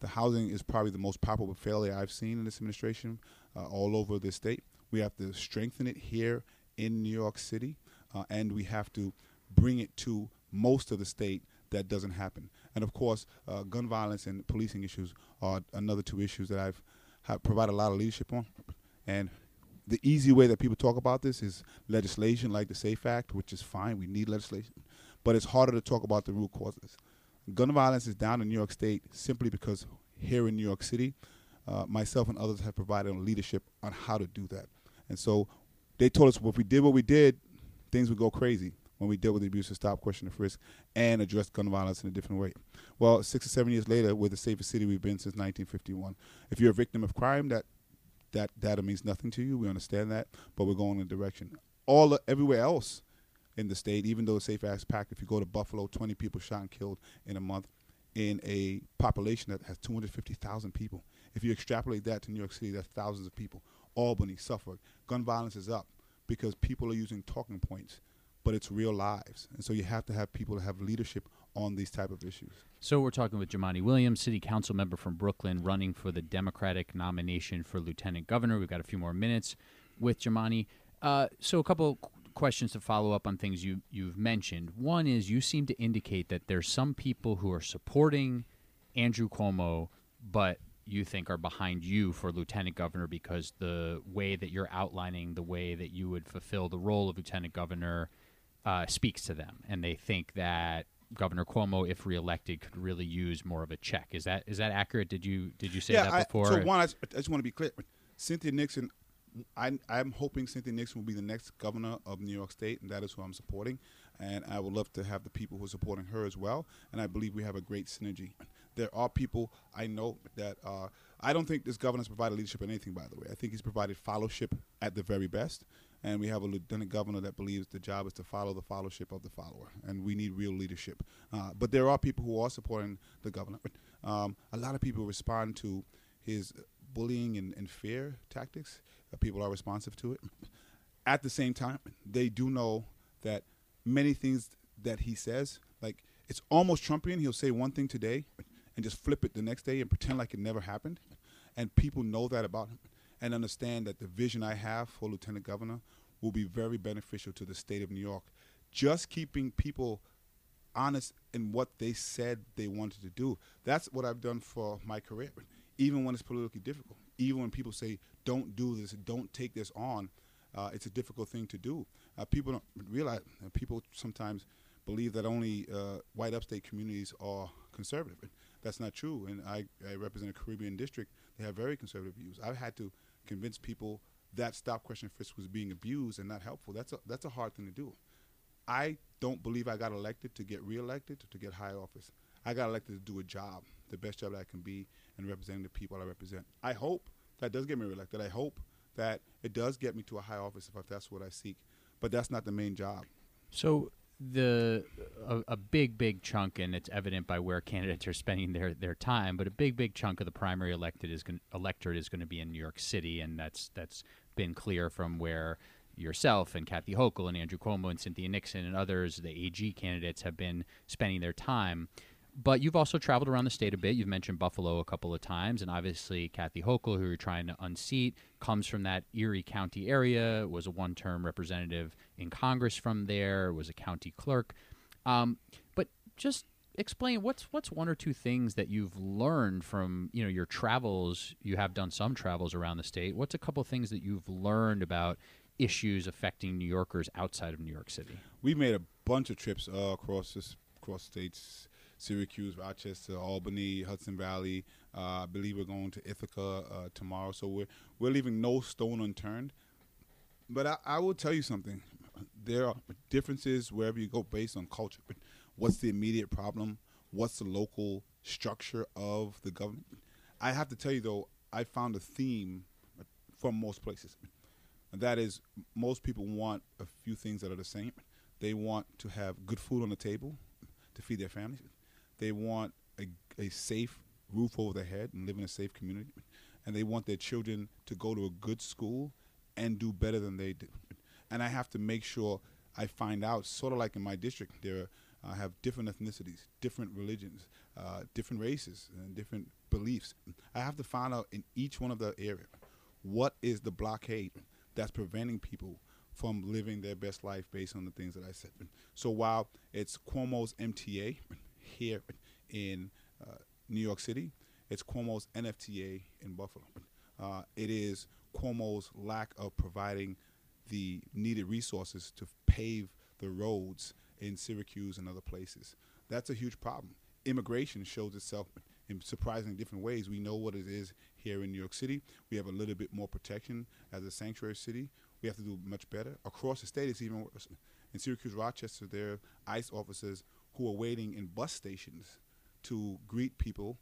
The housing is probably the most palpable failure I've seen in this administration uh, all over the state. We have to strengthen it here in New York City, uh, and we have to bring it to most of the state that doesn't happen. And of course, uh, gun violence and policing issues are another two issues that I've have provided a lot of leadership on. And the easy way that people talk about this is legislation like the SAFE Act, which is fine. We need legislation. But it's harder to talk about the root causes gun violence is down in New York State simply because here in New York City, uh, myself and others have provided leadership on how to do that. And so they told us well, if we did what we did, things would go crazy when we dealt with the abuse of stop, question, and frisk, and address gun violence in a different way. Well, six or seven years later, we're the safest city we've been since 1951. If you're a victim of crime, that that data means nothing to you. We understand that, but we're going in a direction. All everywhere else, in the state, even though Safe Act Pact, if you go to Buffalo, 20 people shot and killed in a month in a population that has 250,000 people. If you extrapolate that to New York City, that's thousands of people. Albany, Suffolk, gun violence is up because people are using talking points, but it's real lives. And so you have to have people have leadership on these type of issues. So we're talking with Jumaane Williams, city council member from Brooklyn, running for the Democratic nomination for lieutenant governor. We've got a few more minutes with Jumaane. Uh, so a couple questions to follow up on things you you've mentioned. One is you seem to indicate that there's some people who are supporting Andrew Cuomo, but you think are behind you for lieutenant governor because the way that you're outlining the way that you would fulfill the role of lieutenant governor uh, speaks to them, and they think that Governor Cuomo, if reelected, could really use more of a check. Is that is that accurate? Did you did you say yeah, that before? I, so one, I, I just want to be clear. Cynthia Nixon I, I'm hoping Cynthia Nixon will be the next governor of New York State, and that is who I'm supporting. And I would love to have the people who are supporting her as well. And I believe we have a great synergy. There are people I know that uh, I don't think this governor has provided leadership in anything, by the way. I think he's provided fellowship at the very best. And we have a lieutenant governor that believes the job is to follow the fellowship of the follower. And we need real leadership. Uh, but there are people who are supporting the governor. Um, a lot of people respond to his bullying and, and fear tactics people are responsive to it. At the same time, they do know that many things that he says, like it's almost Trumpian. He'll say one thing today and just flip it the next day and pretend like it never happened. And people know that about him and understand that the vision I have for Lieutenant Governor will be very beneficial to the state of New York. Just keeping people honest in what they said they wanted to do. That's what I've done for my career, even when it's politically difficult even when people say, don't do this, don't take this on, uh, it's a difficult thing to do. Uh, people don't realize, uh, people sometimes believe that only uh, white upstate communities are conservative. That's not true. And I, I represent a Caribbean district. They have very conservative views. I've had to convince people that stop question frisk was being abused and not helpful. That's a that's a hard thing to do. I don't believe I got elected to get reelected to get high office. I got elected to do a job, the best job that I can be, and representing the people I represent. I hope that does get me reelected. I hope that it does get me to a high office if that's what I seek. But that's not the main job. So the a, a, big big chunk and it's evident by where candidates are spending their, their time but a big big chunk of the primary elected is going, electorate is going to be in New York City and that's that's been clear from where yourself and Kathy Hochul and Andrew Cuomo and Cynthia Nixon and others the AG candidates have been spending their time but you've also traveled around the state a bit. You've mentioned Buffalo a couple of times, and obviously Kathy Hochul, who you're trying to unseat, comes from that Erie County area. Was a one-term representative in Congress from there. Was a county clerk. Um, but just explain what's what's one or two things that you've learned from you know your travels. You have done some travels around the state. What's a couple of things that you've learned about issues affecting New Yorkers outside of New York City? We made a bunch of trips uh, across this, across states Syracuse, Rochester, Albany, Hudson Valley. Uh, I believe we're going to Ithaca uh, tomorrow. So we're we're leaving no stone unturned. But I, I, will tell you something. There are differences wherever you go based on culture. But what's the immediate problem? What's the local structure of the government? I have to tell you though, I found a theme from most places. And that is most people want a few things that are the same. They want to have good food on the table to feed their families. They want a, a safe roof over their head and live in a safe community. And they want their children to go to a good school and do better than they did. And I have to make sure I find out, sort of like in my district, there I uh, have different ethnicities, different religions, uh, different races, and different beliefs. I have to find out in each one of the areas what is the blockade that's preventing people from living their best life based on the things that I said. So while it's Cuomo's MTA, here in uh, New York City. It's Cuomo's NFTA in Buffalo. Uh, it is Cuomo's lack of providing the needed resources to pave the roads in Syracuse and other places. That's a huge problem. Immigration shows itself in surprisingly different ways. We know what it is here in New York City. We have a little bit more protection as a sanctuary city. We have to do much better. Across the state, it's even worse. In Syracuse, Rochester, there are ICE officers who are waiting in bus stations to greet people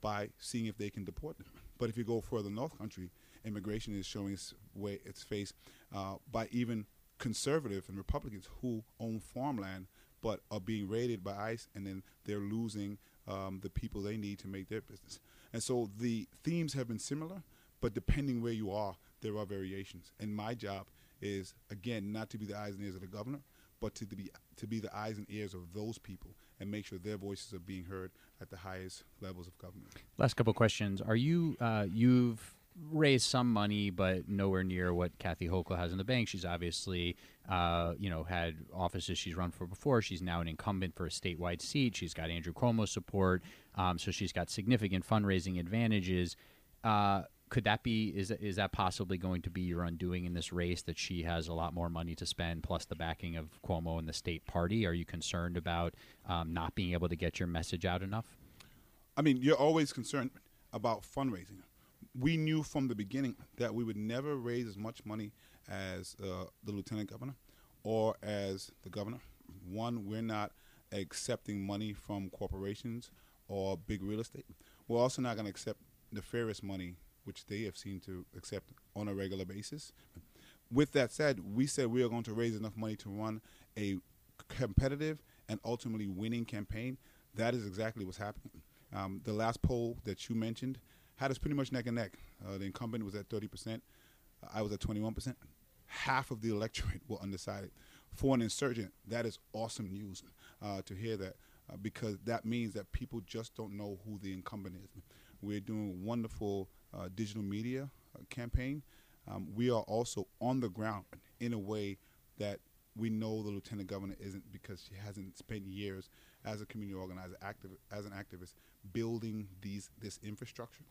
by seeing if they can deport them. But if you go further north country, immigration is showing its way its face uh, by even conservative and Republicans who own farmland but are being raided by ICE, and then they're losing um, the people they need to make their business. And so the themes have been similar, but depending where you are, there are variations. And my job is again not to be the eyes and ears of the governor, but to be to be the eyes and ears of those people and make sure their voices are being heard at the highest levels of government. Last couple questions: Are you uh, you've raised some money, but nowhere near what Kathy Hochul has in the bank. She's obviously, uh, you know, had offices she's run for before. She's now an incumbent for a statewide seat. She's got Andrew Cuomo's support, um, so she's got significant fundraising advantages. Uh, could that be is is that possibly going to be your undoing in this race that she has a lot more money to spend plus the backing of Cuomo and the state party? Are you concerned about um, not being able to get your message out enough? I mean, you're always concerned about fundraising. We knew from the beginning that we would never raise as much money as uh, the lieutenant governor or as the governor. One, we're not accepting money from corporations or big real estate. We're also not going to accept the nefarious money which they have seemed to accept on a regular basis. With that said, we said we are going to raise enough money to run a competitive and ultimately winning campaign. That is exactly what's happening. Um, the last poll that you mentioned had us pretty much neck and neck. Uh, the incumbent was at 30%. I was at 21%. Half of the electorate were undecided. For an insurgent, that is awesome news uh, to hear that uh, because that means that people just don't know who the incumbent is. We're doing wonderful uh, digital media uh, campaign. Um, we are also on the ground in a way that we know the lieutenant governor isn't because she hasn't spent years as a community organizer, active as an activist, building these this infrastructure.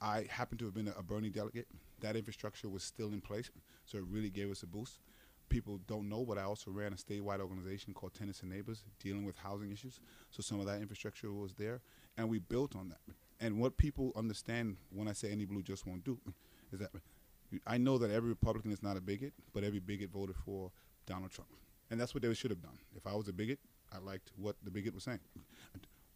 I happen to have been a, a Bernie delegate. That infrastructure was still in place, so it really gave us a boost. People don't know, but I also ran a statewide organization called Tenants and Neighbors dealing with housing issues. So some of that infrastructure was there. and we built on that. And what people understand when I say any blue just won't do is that I know that every Republican is not a bigot, but every bigot voted for Donald Trump. And that's what they should have done. If I was a bigot, I liked what the bigot was saying.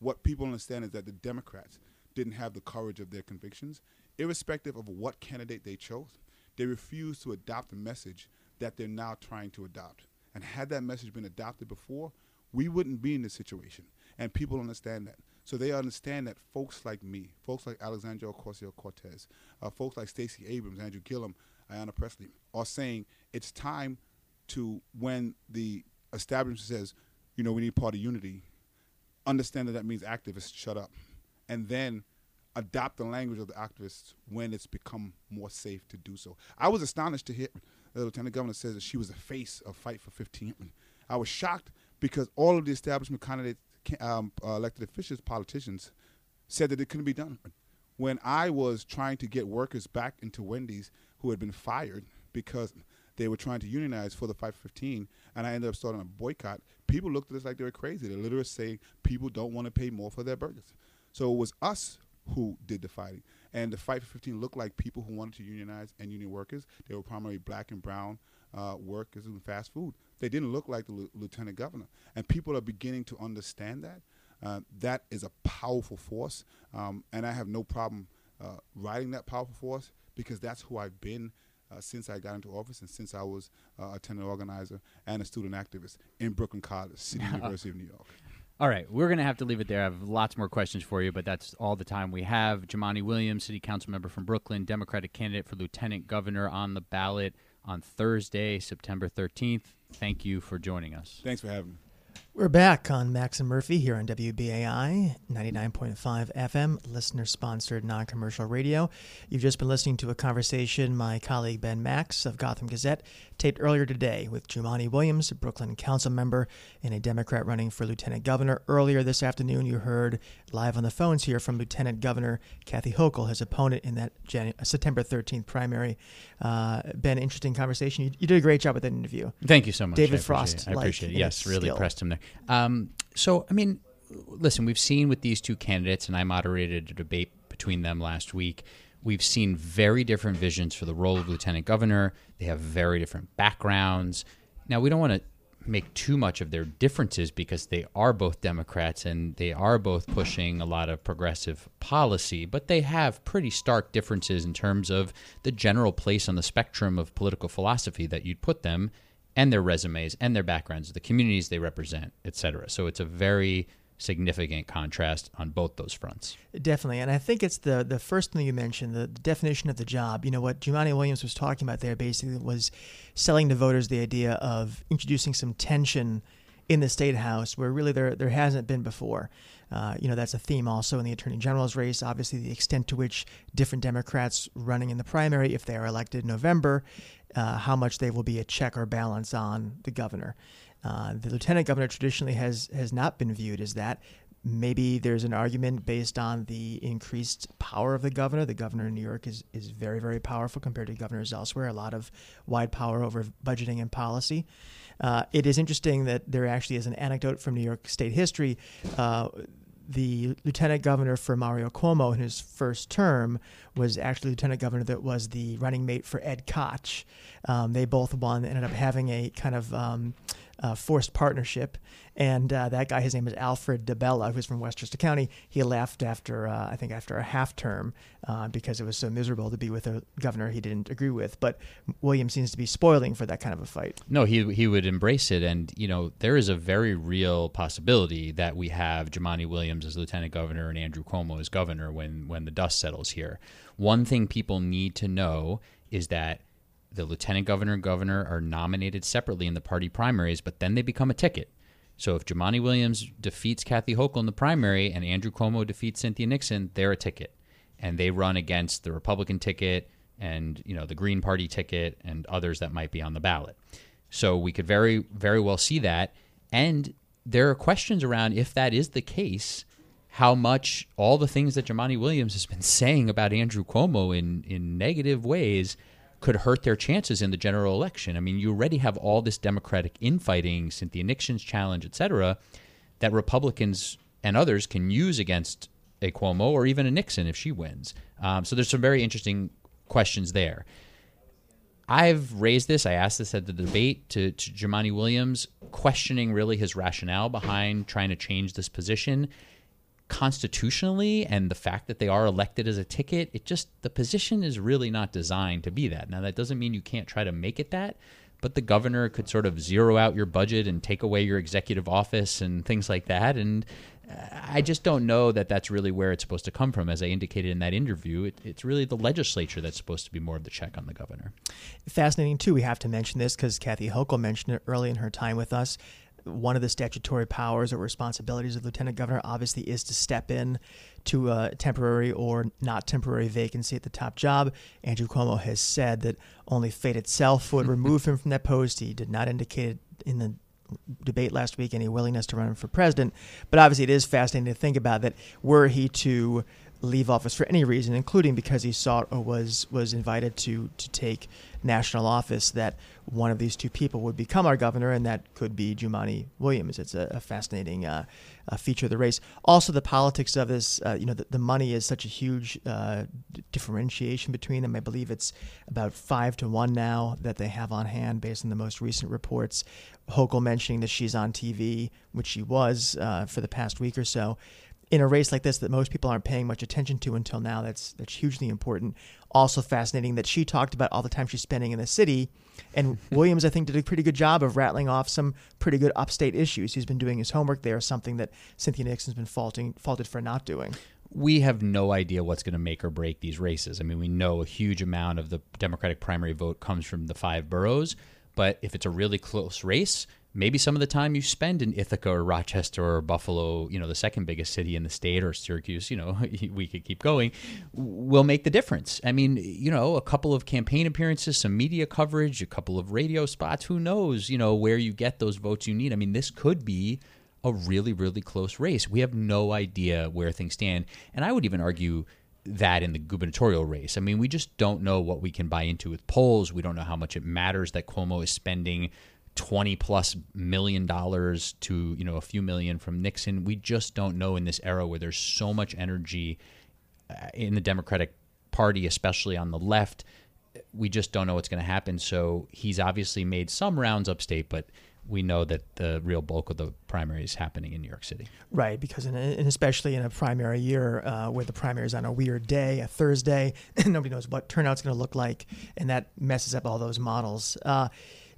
What people understand is that the Democrats didn't have the courage of their convictions, irrespective of what candidate they chose. They refused to adopt the message that they're now trying to adopt. And had that message been adopted before, we wouldn't be in this situation. And people understand that. So they understand that folks like me, folks like Alexandria Ocasio Cortez, uh, folks like Stacey Abrams, Andrew Gillum, Ayanna Pressley, are saying it's time to, when the establishment says, you know, we need party unity, understand that that means activists shut up. And then adopt the language of the activists when it's become more safe to do so. I was astonished to hear the lieutenant governor says that she was the face of Fight for 15. I was shocked because all of the establishment candidates um, uh, elected officials, politicians, said that it couldn't be done. When I was trying to get workers back into Wendy's who had been fired because they were trying to unionize for the 515, and I ended up starting a boycott, people looked at us like they were crazy. They literally saying people don't want to pay more for their burgers. So it was us who did the fighting. And the Fight for 15 looked like people who wanted to unionize and union workers. They were primarily black and brown uh, workers in fast food. They didn't look like the lieutenant governor, and people are beginning to understand that. Uh, that is a powerful force, um, and I have no problem uh, riding that powerful force because that's who I've been uh, since I got into office and since I was uh, a tenant organizer and a student activist in Brooklyn College, City University of New York. All right, we're going to have to leave it there. I have lots more questions for you, but that's all the time we have. Jumaane Williams, City Council member from Brooklyn, Democratic candidate for Lieutenant Governor on the ballot on Thursday, September 13th. Thank you for joining us. Thanks for having me. We're back on Max and Murphy here on WBAI 99.5 FM, listener sponsored non commercial radio. You've just been listening to a conversation my colleague Ben Max of Gotham Gazette taped earlier today with Jumaane Williams, a Brooklyn council member and a Democrat running for lieutenant governor. Earlier this afternoon, you heard live on the phones here from Lieutenant Governor Kathy Hochul, his opponent in that January, September 13th primary. Uh, ben, interesting conversation. You, you, did a great job with that interview. Thank you so much. David I Frost. I appreciate it. Yes, really skill. pressed him there. Um, so, I mean, listen, we've seen with these two candidates, and I moderated a debate between them last week. We've seen very different visions for the role of lieutenant governor. They have very different backgrounds. Now, we don't want to make too much of their differences because they are both Democrats and they are both pushing a lot of progressive policy, but they have pretty stark differences in terms of the general place on the spectrum of political philosophy that you'd put them and their resumes and their backgrounds, the communities they represent, et cetera. So it's a very significant contrast on both those fronts. Definitely, and I think it's the the first thing you mentioned, the, definition of the job. You know what Jumaane Williams was talking about there basically was selling to voters the idea of introducing some tension in the state house where really there there hasn't been before. Uh, you know that's a theme also in the attorney general's race. Obviously, the extent to which different Democrats running in the primary, if they are elected in November, uh, how much they will be a check or balance on the governor. Uh, the lieutenant governor traditionally has has not been viewed as that. Maybe there's an argument based on the increased power of the governor. The governor in New York is, is very, very powerful compared to governors elsewhere, a lot of wide power over budgeting and policy. Uh, it is interesting that there actually is an anecdote from New York state history. Uh, the lieutenant governor for Mario Cuomo in his first term was actually lieutenant governor that was the running mate for Ed Koch. Um, they both won, ended up having a kind of um, uh, forced partnership. And uh, that guy, his name is Alfred DelBello, who's from Westchester County. He left after, uh, I think, after a half term uh, because it was so miserable to be with a governor he didn't agree with. But William seems to be spoiling for that kind of a fight. No, he he would embrace it, and you know there is a very real possibility that we have Jumaane Williams as lieutenant governor and Andrew Cuomo as governor when when the dust settles here. One thing people need to know is that the lieutenant governor and governor are nominated separately in the party primaries, but then they become a ticket. So if Jumaane Williams defeats Kathy Hochul in the primary and Andrew Cuomo defeats Cynthia Nixon, they're a ticket, and they run against the Republican ticket and you know the Green Party ticket and others that might be on the ballot. So we could very very well see that, and there are questions around if that is the case. How much all the things that Jumaane Williams has been saying about Andrew Cuomo in in negative ways could hurt their chances in the general election. I mean, you already have all this Democratic infighting, Cynthia Nixon's challenge, et cetera, that Republicans and others can use against a Cuomo or even a Nixon if she wins. Um, so there's some very interesting questions there. I've raised this. I asked this at the debate to, to Jumaane Williams, questioning really his rationale behind trying to change this position constitutionally and the fact that they are elected as a ticket, it just the position is really not designed to be that. Now that doesn't mean you can't try to make it that, but the governor could sort of zero out your budget and take away your executive office and things like that and uh, I just don't know that that's really where it's supposed to come from. As I indicated in that interview, it, it's really the legislature that's supposed to be more of the check on the governor. Fascinating, too. We have to mention this because Kathy Hochul mentioned it early in her time with us one of the statutory powers or responsibilities of lieutenant governor obviously is to step in to a temporary or not temporary vacancy at the top job. Andrew Cuomo has said that only fate itself would remove him from that post. He did not indicate in the debate last week any willingness to run for president. But obviously, it is fascinating to think about that were he to leave office for any reason, including because he sought or was was invited to to take national office, that one of these two people would become our governor, and that could be Jumaane Williams. It's a, a fascinating uh, feature of the race. Also, the politics of this, uh, you know, the, the, money is such a huge uh, differentiation between them. I believe it's about five to one now that they have on hand based on the most recent reports. Hochul mentioning that she's on TV, which she was uh, for the past week or so in a race like this that most people aren't paying much attention to until now. That's that's hugely important. Also fascinating that she talked about all the time she's spending in the city, and Williams I think did a pretty good job of rattling off some pretty good upstate issues. He's been doing his homework there, something that Cynthia Nixon's been faulting faulted for not doing. We have no idea what's going to make or break these races. I mean, we know a huge amount of the Democratic primary vote comes from the five boroughs, but if it's a really close race, maybe some of the time you spend in Ithaca or Rochester or Buffalo, you know, the second biggest city in the state, or Syracuse, you know, we could keep going, will make the difference. I mean, you know, a couple of campaign appearances, some media coverage, a couple of radio spots, who knows, you know, where you get those votes you need. I mean, this could be a really, really close race. We have no idea where things stand. And I would even argue that in the gubernatorial race. I mean, we just don't know what we can buy into with polls. We don't know how much it matters that Cuomo is spending 20 plus million dollars to you know a few million from Nixon. We just don't know in this era where there's so much energy uh, in the Democratic Party, especially on the left. We just don't know what's going to happen. So he's obviously made some rounds upstate, but we know that the real bulk of the primary is happening in New York City. Right, because in and especially in a primary year uh, where the primary is on a weird day, a Thursday, nobody knows what turnout's going to look like, and that messes up all those models. Uh,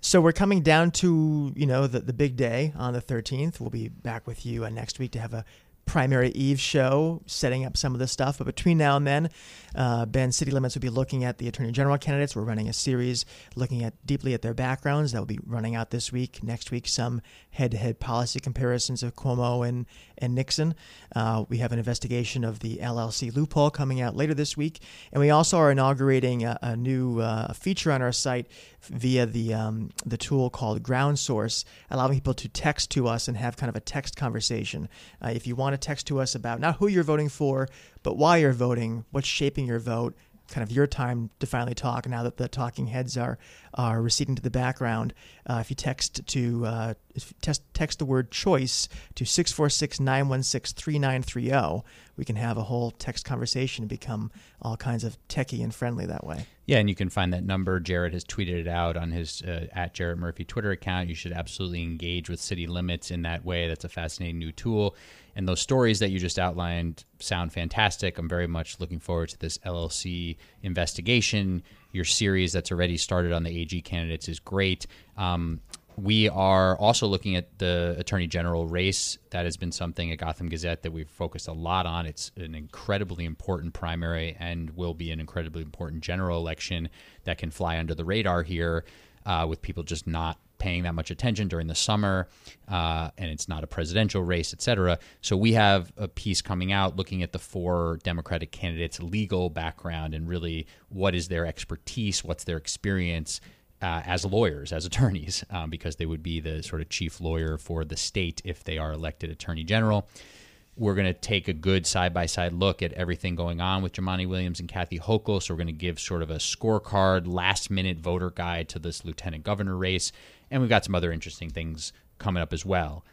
so we're coming down to you know the the big day on the 13th. We'll be back with you uh, next week to have a primary eve show, setting up some of this stuff. But between now and then, uh, Ben City Limits will be looking at the Attorney General candidates. We're running a series looking at deeply at their backgrounds. That will be running out this week. Next week, some head-to-head policy comparisons of Cuomo and and Nixon. Uh, we have an investigation of the LLC loophole coming out later this week, and we also are inaugurating a, a new uh, feature on our site via the um, the tool called Ground Source, allowing people to text to us and have kind of a text conversation. Uh, if you want to text to us about not who you're voting for, but why you're voting, what's shaping your vote, kind of your time to finally talk now that the talking heads are are receding to the background. Uh, if you text to uh, text, text the word choice to 646-916-3930, we can have a whole text conversation and become all kinds of techie and friendly that way. Yeah, and you can find that number. Jarrett has tweeted it out on his uh, at Jarrett Murphy Twitter account. You should absolutely engage with city limits in that way. That's a fascinating new tool. And those stories that you just outlined sound fantastic. I'm very much looking forward to this LLC investigation. Your series that's already started on the AG candidates is great. Um, we are also looking at the attorney general race. That has been something at Gotham Gazette that we've focused a lot on. It's an incredibly important primary and will be an incredibly important general election that can fly under the radar here uh, with people just not paying that much attention during the summer, uh, and it's not a presidential race, et cetera. So we have a piece coming out looking at the four Democratic candidates' legal background and really what is their expertise, what's their experience. Uh, as lawyers, as attorneys, um, because they would be the sort of chief lawyer for the state if they are elected attorney general we're going to take a good side by side look at everything going on with Jumaane Williams and Kathy Hochul. So we're going to give sort of a scorecard, last minute voter guide to this lieutenant governor race. And we've got some other interesting things coming up as well.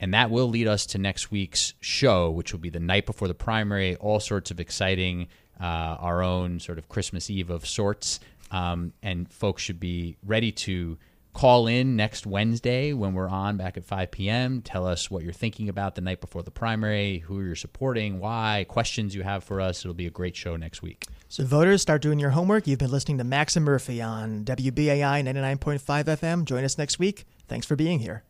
And that will lead us to next week's show, which will be the night before the primary, all sorts of exciting, uh, our own sort of Christmas Eve of sorts. Um, and folks should be ready to call in next Wednesday when we're on back at 5 p.m. Tell us what you're thinking about the night before the primary, who you're supporting, why, questions you have for us. It'll be a great show next week. So, voters, start doing your homework. You've been listening to Max and Murphy on WBAI 99.5 FM. Join us next week. Thanks for being here.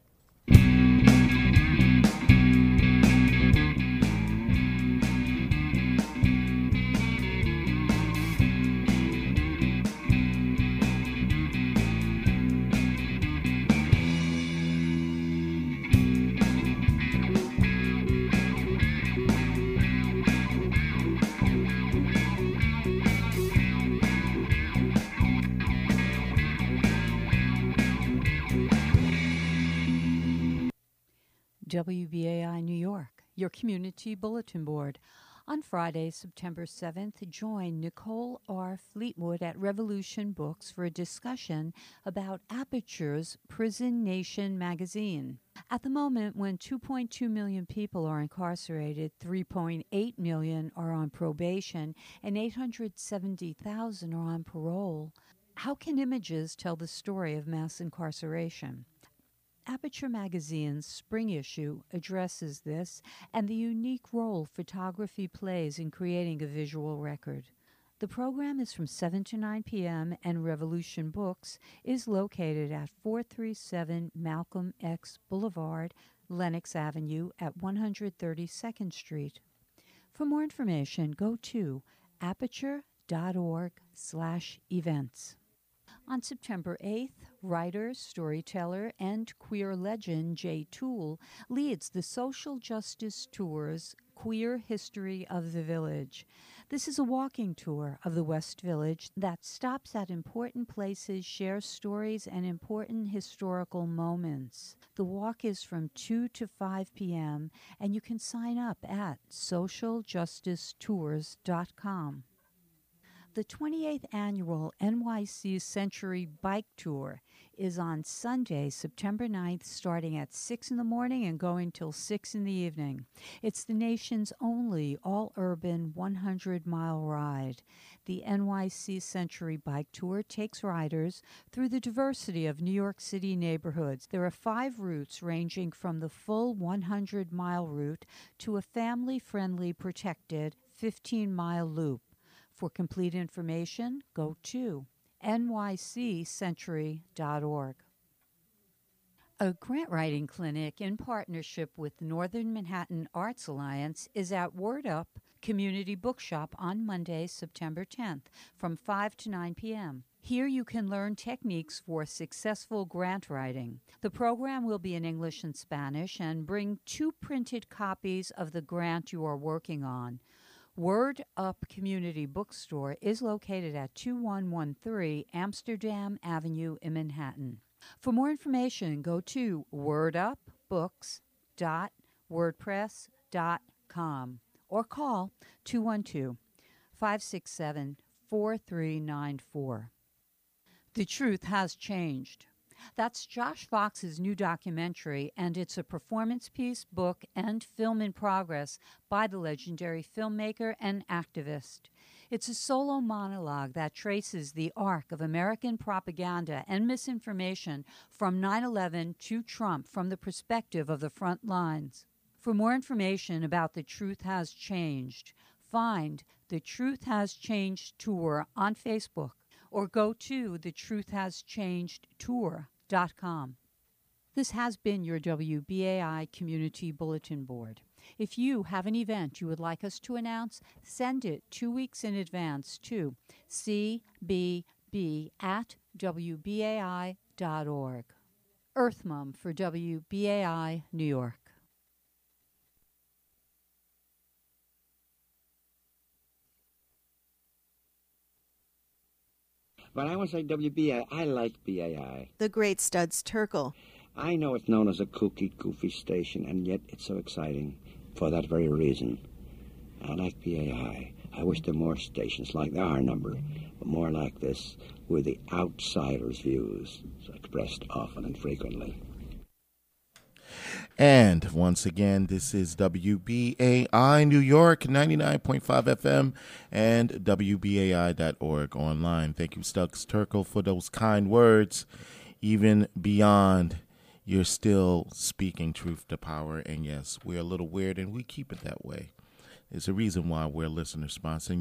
WBAI New York, your community bulletin board. On Friday, September 7th, join Nicole R. Fleetwood at Revolution Books for a discussion about Aperture's Prison Nation magazine. At the moment, when 2.2 million people are incarcerated, 3.8 million are on probation, and 870,000 are on parole, how can images tell the story of mass incarceration? Aperture Magazine's spring issue addresses this and the unique role photography plays in creating a visual record. The program is from 7 to 9 p.m., and Revolution Books is located at 437 Malcolm X Boulevard, Lenox Avenue at 132nd Street. For more information, go to aperture.org/events. On September 8th, writer, storyteller, and queer legend Jay Toole leads the Social Justice Tour's Queer History of the Village. This is a walking tour of the West Village that stops at important places, shares stories, and important historical moments. The walk is from 2 to 5 p.m., and you can sign up at socialjusticetours.com. The 28th annual NYC Century Bike Tour is on Sunday, September 9th, starting at 6 in the morning and going till 6 in the evening. It's the nation's only all urban 100 mile ride. The NYC Century Bike Tour takes riders through the diversity of New York City neighborhoods. There are five routes ranging from the full 100 mile route to a family friendly protected 15 mile loop. For complete information, go to nyccentury.org. A grant writing clinic in partnership with Northern Manhattan Arts Alliance is at Word Up Community Bookshop on Monday, September 10th from 5 to 9 p.m. Here you can learn techniques for successful grant writing. The program will be in English and Spanish and bring two printed copies of the grant you are working on. Word Up Community Bookstore is located at 2113 Amsterdam Avenue in Manhattan. For more information, go to wordupbooks.wordpress.com or call 212 567 4394. The truth has changed. That's Josh Fox's new documentary, and it's a performance piece, book, and film in progress by the legendary filmmaker and activist. It's a solo monologue that traces the arc of American propaganda and misinformation from 9 11 to Trump from the perspective of the front lines. For more information about The Truth Has Changed, find The Truth Has Changed Tour on Facebook or go to the Truth Has Changed Tour.com. This has been your WBAI Community Bulletin Board. If you have an event you would like us to announce, send it two weeks in advance to cbb at wbai.org. Earthmum for WBAI New York. But I want to say WBAI. I like BAI. The great Studs Terkel. I know it's known as a kooky, goofy station, and yet it's so exciting for that very reason. I like BAI. I wish there were more stations like our number, but more like this, with the outsider's views expressed often and frequently. And once again, this is WBAI New York, 99.5 FM, and WBAI.org online. Thank you, Studs Terkel, for those kind words. Even beyond, you're still speaking truth to power. And yes, we're a little weird, and we keep it that way. It's a reason why we're listener sponsored.